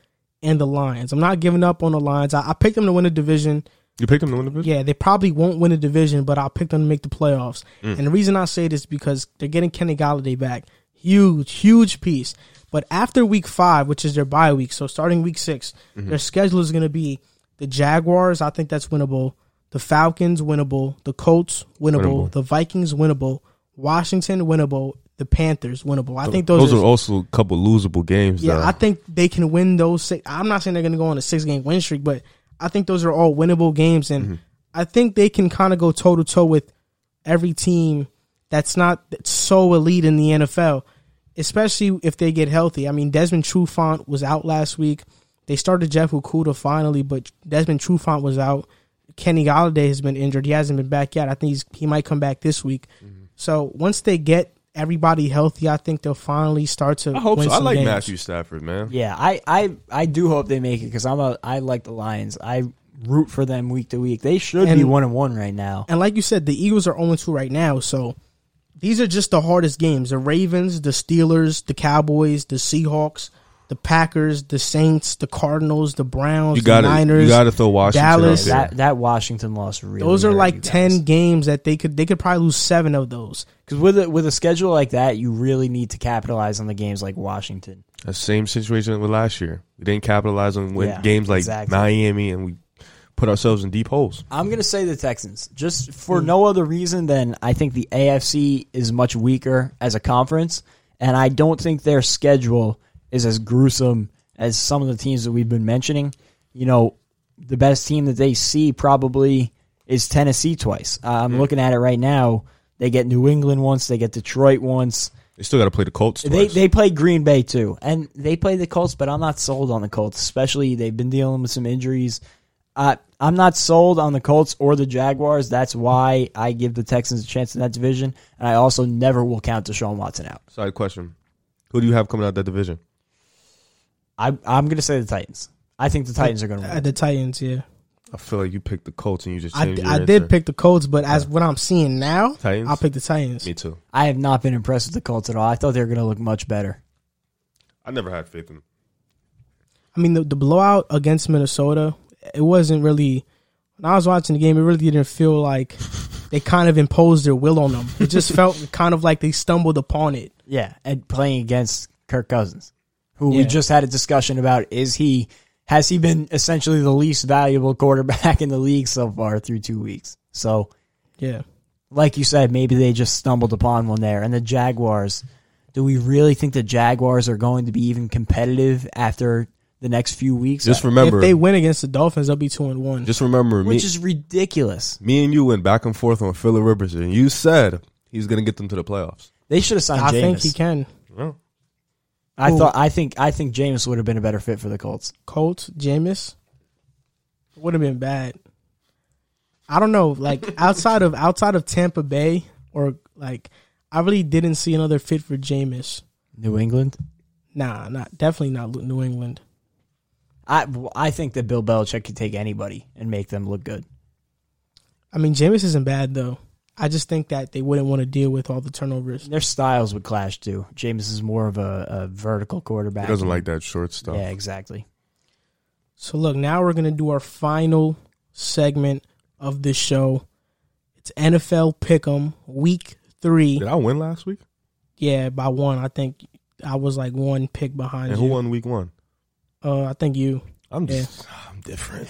and the Lions. I'm not giving up on the Lions. I, I picked them to win the division. you picked them to win the division. Yeah, they probably won't win the division, but I'll pick them to make the playoffs. Mm. And the reason I say this is because they're getting Kenny Golladay back. Huge, huge piece. But after week five, which is their bye week, so starting week 6 Mm-hmm. their schedule is going to be the Jaguars. I think that's winnable. The Falcons, winnable. The Colts, winnable. Winnable. The Vikings, winnable. Washington, winnable. The Panthers, winnable. I think those, those are, are also a couple losable games. yeah, though. I think they can win those. Six, I'm not saying they're going to go on a six game win streak, but I think those are all winnable games, and Mm-hmm. I think they can kind of go toe to toe with every team that's not so elite in the NFL, especially if they get healthy. I mean, Desmond Trufant was out last week. They started Jeff Okudah finally, but Desmond Trufant was out. Kenny Golladay has been injured. He hasn't been back yet. I think he's, he might come back this week. Mm-hmm. So once they get everybody healthy, I think they'll finally start to. I hope win so. I like games. Matthew Stafford, man. Yeah, I, I, I do hope they make it because I'm a I like the Lions. I root for them week to week. They should be one and one right now. And like you said, the Eagles are 0 2 right now. So these are just the hardest games. The Ravens, the Steelers, the Cowboys, the Seahawks, the Packers, the Saints, the Cardinals, the Browns, You got the to Niners. you got to throw Washington Dallas. out. That that Washington loss really. those are hurt you like guys. 10 games that they could they could probably lose 7 of those. Because with a, with a schedule like that, you really need to capitalize on the games like Washington. The same situation with last year. We didn't capitalize on win Yeah, games like exactly. Miami, and we put ourselves in deep holes. I'm gonna say the Texans, just for no other reason than I think the AFC is much weaker as a conference, and I don't think their schedule is as gruesome as some of the teams that we've been mentioning. You know, the best team that they see probably is Tennessee twice. Uh, I'm looking at it right now. They get New England once, they get Detroit once. They still got to play the Colts. They they play Green Bay too, and they play the Colts, but I'm not sold on the Colts. Especially they've been dealing with some injuries. Uh, I'm not sold on the Colts or the Jaguars. That's why I give the Texans a chance in that division, and I also never will count Deshaun Watson out. Side question: Who do you have coming out that division? I, I'm going to say the Titans. I think the Titans are going to Uh, win. the Titans, yeah. I feel like you picked the Colts and you just I, changed your I did pick the Colts, but as what I'm seeing now, Titans. I'll pick the Titans. Me too. I have not been impressed with the Colts at all. I thought they were going to look much better. I never had faith in. Them. I mean, the, the blowout against Minnesota, it wasn't really. When I was watching the game, it really didn't feel like they kind of imposed their will on them. It just felt kind of like they stumbled upon it. Yeah, and playing against Kirk Cousins, who we just had a discussion about. Is he has he been essentially the least valuable quarterback in the league so far through two weeks? So, Yeah. like you said, maybe they just stumbled upon one there. And the Jaguars, do we really think the Jaguars are going to be even competitive after the next few weeks? Just uh, remember, if they win against the Dolphins, they'll be two and one. just remember, me, which is ridiculous. me and you went back and forth on Philip Rivers, and you said he's gonna get them to the playoffs. They should have signed I Jameis. think he can. Well, I Who? thought. I think. I think Jameis would have been a better fit for the Colts. Colts, Jameis would have been bad. I don't know, like outside of outside of Tampa Bay or like I really didn't see another fit for Jameis. New England. Nah, not definitely not New England. I I think that Bill Belichick could take anybody and make them look good. I mean, Jameis isn't bad though. I just think that they wouldn't want to deal with all the turnovers. Their styles would clash too. Jameis is more of a, a vertical quarterback. he doesn't like that short stuff. Yeah, exactly. So look, now we're gonna do our final segment of this show. It's NFL Pick'em Week Three. Did I win last week? Yeah, by one. I think I was like one pick behind And you. who won week one? Uh, I think you. I'm Yeah. just, I'm different.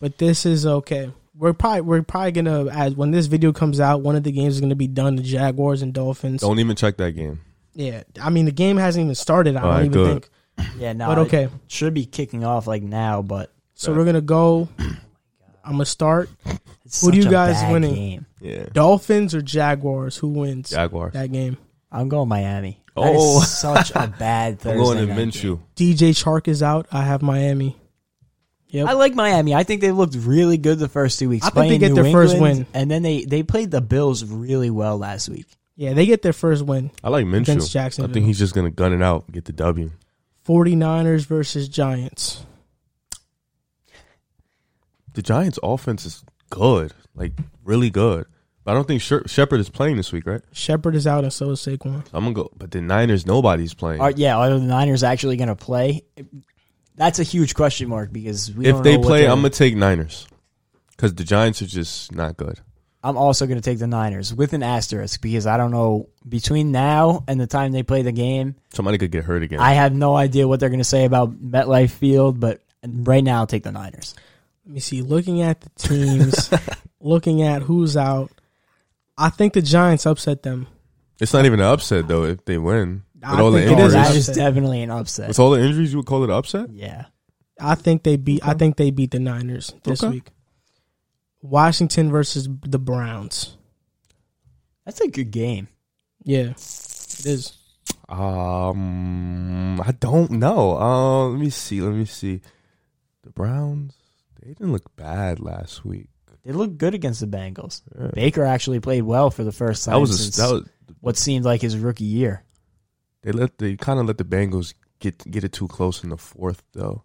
But this is okay. We're probably we're probably gonna as when this video comes out, one of the games is gonna be done. The Jaguars and Dolphins. Don't even check that game. Yeah, I mean the game hasn't even started. I don't Alright, even good. think. Yeah, no. But it okay, should be kicking off like now, but so we're gonna go. I'm gonna start. it's Who do you guys bad winning? Game. Yeah, Dolphins or Jaguars? Who wins Jaguars. that game? I'm going Miami. That Oh. is such a bad I'm Thursday going to night Minshew. DJ Chark is out. I have Miami. Yep. I like Miami. I think they looked really good the first two weeks. I think they get New their first win. and then they they played the Bills really well last week. yeah, they get their first win. I like Against Jackson. I think he's just gonna gun it out, and get the W. 49ers versus Giants. The Giants' offense is good, like really good. But I don't think Sher- Shepard is playing this week, right? Shepard is out and so is Saquon. I'm gonna go. But the Niners, nobody's playing. Are, yeah, are the Niners actually going to play? That's a huge question mark because we if don't they know play, they're- I'm gonna take Niners because the Giants are just not good. I'm also going to take the Niners with an asterisk because I don't know between now and the time they play the game. Somebody could get hurt again. I have no idea what they're going to say about MetLife Field, but right now I'll take the Niners. Let me see. Looking at the teams, looking at who's out, I think the Giants upset them. it's not even an upset though if they win. I all the think it is an that injuries, is upset. definitely an upset. with all the injuries, you would call it an upset. Yeah. I think they beat. I think they beat the Niners this Okay. week. Washington versus the Browns. That's a good game. Yeah, it is. Um, I don't know. Uh, let me see. Let me see. The Browns, they didn't look bad last week. They looked good against the Bengals. Yeah. Baker actually played well for the first time That was since that was what seemed like his rookie year. they let they kind of let the Bengals get get it too close in the fourth though.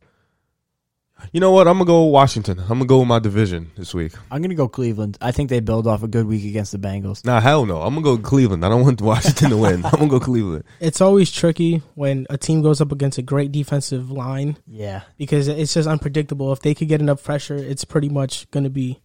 You know what? I'm gonna go Washington. I'm gonna go with my division this week. I'm going to go Cleveland. I think they build off a good week against the Bengals. Nah, hell no. I'm gonna go Cleveland. I don't want Washington to win. I'm gonna go Cleveland. It's always tricky when a team goes up against a great defensive line Yeah. because it's just unpredictable. If they could get enough pressure, it's pretty much going to be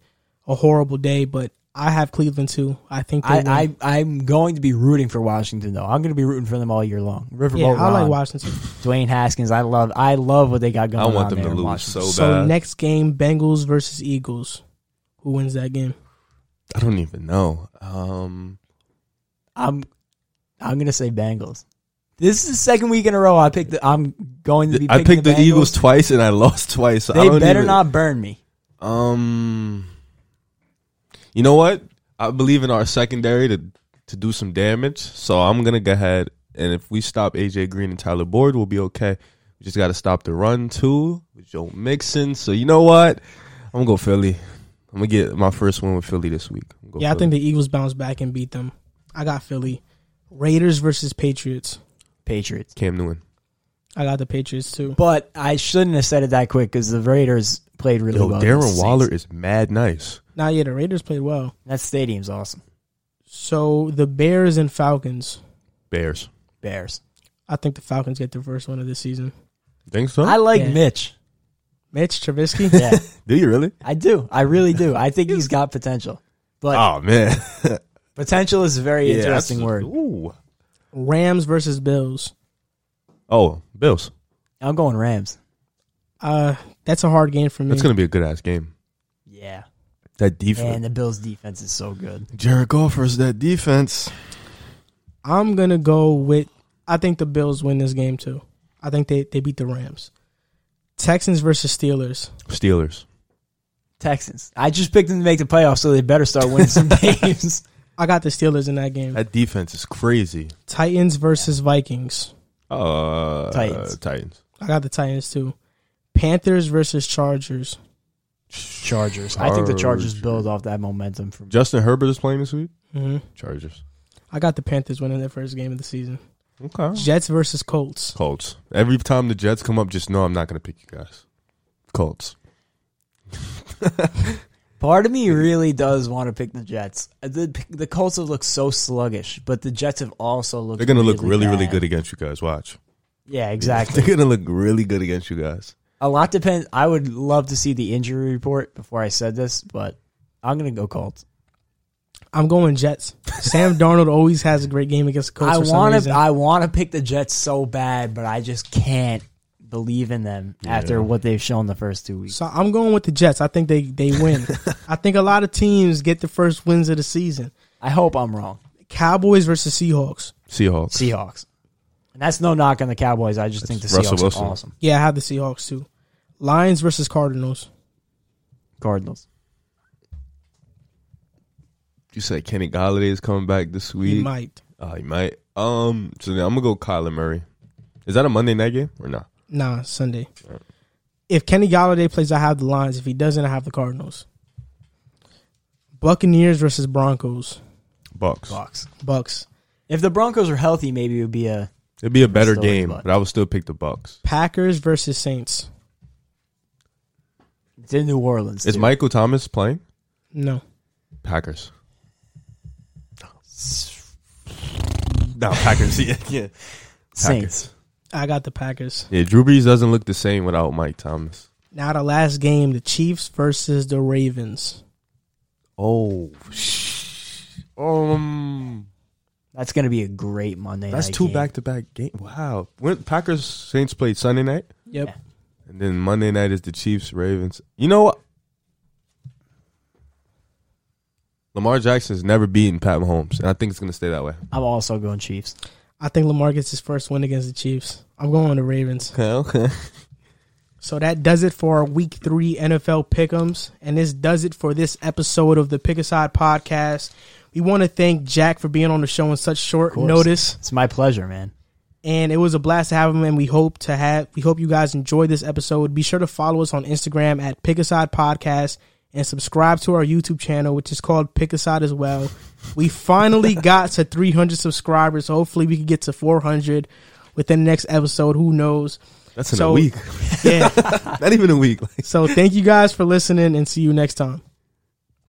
a horrible day. But I have Cleveland too. I think they I, I I'm going to be rooting for Washington, though. I'm going to be rooting for them all year long. Riverboat yeah, I like Washington. Dwayne Haskins. I love I love what they got going I want on them there to in lose Washington. so So bad. next game, Bengals versus Eagles. Who wins that game? I don't even know. Um, I'm I'm going to say Bengals. This is the second week in a row I picked. The, I'm going to be. I picked the, Bengals. Eagles twice and I lost twice. so I They don't better even- not burn me. Um, you know what? I believe in our secondary to to do some damage. So I'm gonna go ahead and if we stop AJ Green and Tyler Boyd, we'll be okay. We just got to stop the run too with Joe Mixon. So you know what? I'm gonna go Philly. I'm gonna get my first win with Philly this week. I'm go Yeah, I think the Eagles bounce back and beat them. I got Philly. Raiders versus Patriots. Patriots. Cam Newton. I got the Patriots too. But I shouldn't have said it that quick because the Raiders played really Yo, well. Darren Waller is mad nice. Now, yeah, the Raiders played well. That stadium's awesome. So the Bears and Falcons. Bears. Bears. I think the Falcons get the first one of this season. Think so? I like Yeah. Mitch. Mitch Trubisky. Yeah, Do you really? I do. I really do. I think he's got potential. But Oh man, potential is a very Yeah, interesting word. Ooh. Rams versus Bills. Oh, Bills. I'm going Rams. Uh, that's a hard game for me. That's gonna be a good ass game. Yeah. That defense. And the Bills defense is so good. Jared Goff versus that defense. I'm gonna go with. I think the Bills win this game too. I think they they beat the Rams. Texans versus Steelers. Steelers. Texans. I just picked them to make the playoffs, so they better start winning some games. I got the Steelers in that game. That defense is crazy. Titans versus Vikings. Uh, Titans. Titans. I got the Titans too. Panthers versus Chargers. Chargers. I think the Chargers Chargers. build off that momentum from Justin Herbert is playing this week. hmm Chargers. I got the Panthers winning their first game of the season. Okay. Jets versus Colts. Colts. Every time the Jets come up, just know I'm not gonna pick you guys. Colts. Part of me really does want to pick the Jets. The the Colts have looked so sluggish, but the Jets have also looked. They're gonna look really, really good against you guys. Watch. Yeah, exactly. They're gonna look really good against you guys. A lot depends. I would love to see the injury report before I said this, but I'm gonna go Colts. I'm going Jets. Sam Darnold always has a great game against the Colts. I want to. I want to pick the Jets so bad, but I just can't believe in them after what they've shown the first two weeks. So I'm going with the Jets. I think they they win. I think a lot of teams get the first wins of the season. I hope I'm wrong. Cowboys versus Seahawks. Seahawks. Seahawks, and that's no knock on the Cowboys. I just think the That's Russell Seahawks Wilson. are awesome. Yeah, I have the Seahawks too. Lions versus Cardinals. Cardinals. You said Kenny Golladay is coming back this week. He might. Oh, he might. Um, so then I'm gonna go Kyler Murray. Is that a Monday night game or not? Nah, Sunday. If Kenny Golladay plays, I have the Lions. If he doesn't, I have the Cardinals. Buccaneers versus Broncos. Bucks. Bucks. Bucks. If the Broncos are healthy, maybe it would be a. It'd be a better Still game, but I would still pick the Bucks. Packers versus Saints. It's in New Orleans. Is too. Michael Thomas playing? No. Packers. No, Packers. yeah, yeah. Saints? I got the Packers. Yeah, Drew Brees doesn't look the same without Mike Thomas. Now the last game, the Chiefs versus the Ravens. Oh, um, That's going to be a great Monday. that's night two game. back to back games. Wow. When Packers Saints played Sunday night, Yep. Yeah. and then Monday night is the Chiefs Ravens. You know what? Lamar Jackson's never beaten Pat Mahomes, and I think it's gonna stay that way. I'm also going Chiefs. I think Lamar gets his first win against the Chiefs. I'm going the Ravens. Okay, okay. So that does it for our week three NFL pick'ems. And this does it for this episode of the Pick Aside podcast. We want to thank Jack for being on the show in such short notice. It's my pleasure, man. And it was a blast to have him and we hope to have we hope you guys enjoyed this episode. Be sure to follow us on Instagram at Pick Aside Podcast and subscribe to our YouTube channel, which is called Pick Aside as well. We finally got to 300 subscribers. So hopefully we can get to 400 within the next episode. Who knows? That's in So- a week. Yeah. Not even a week. So thank you guys for listening and see you next time.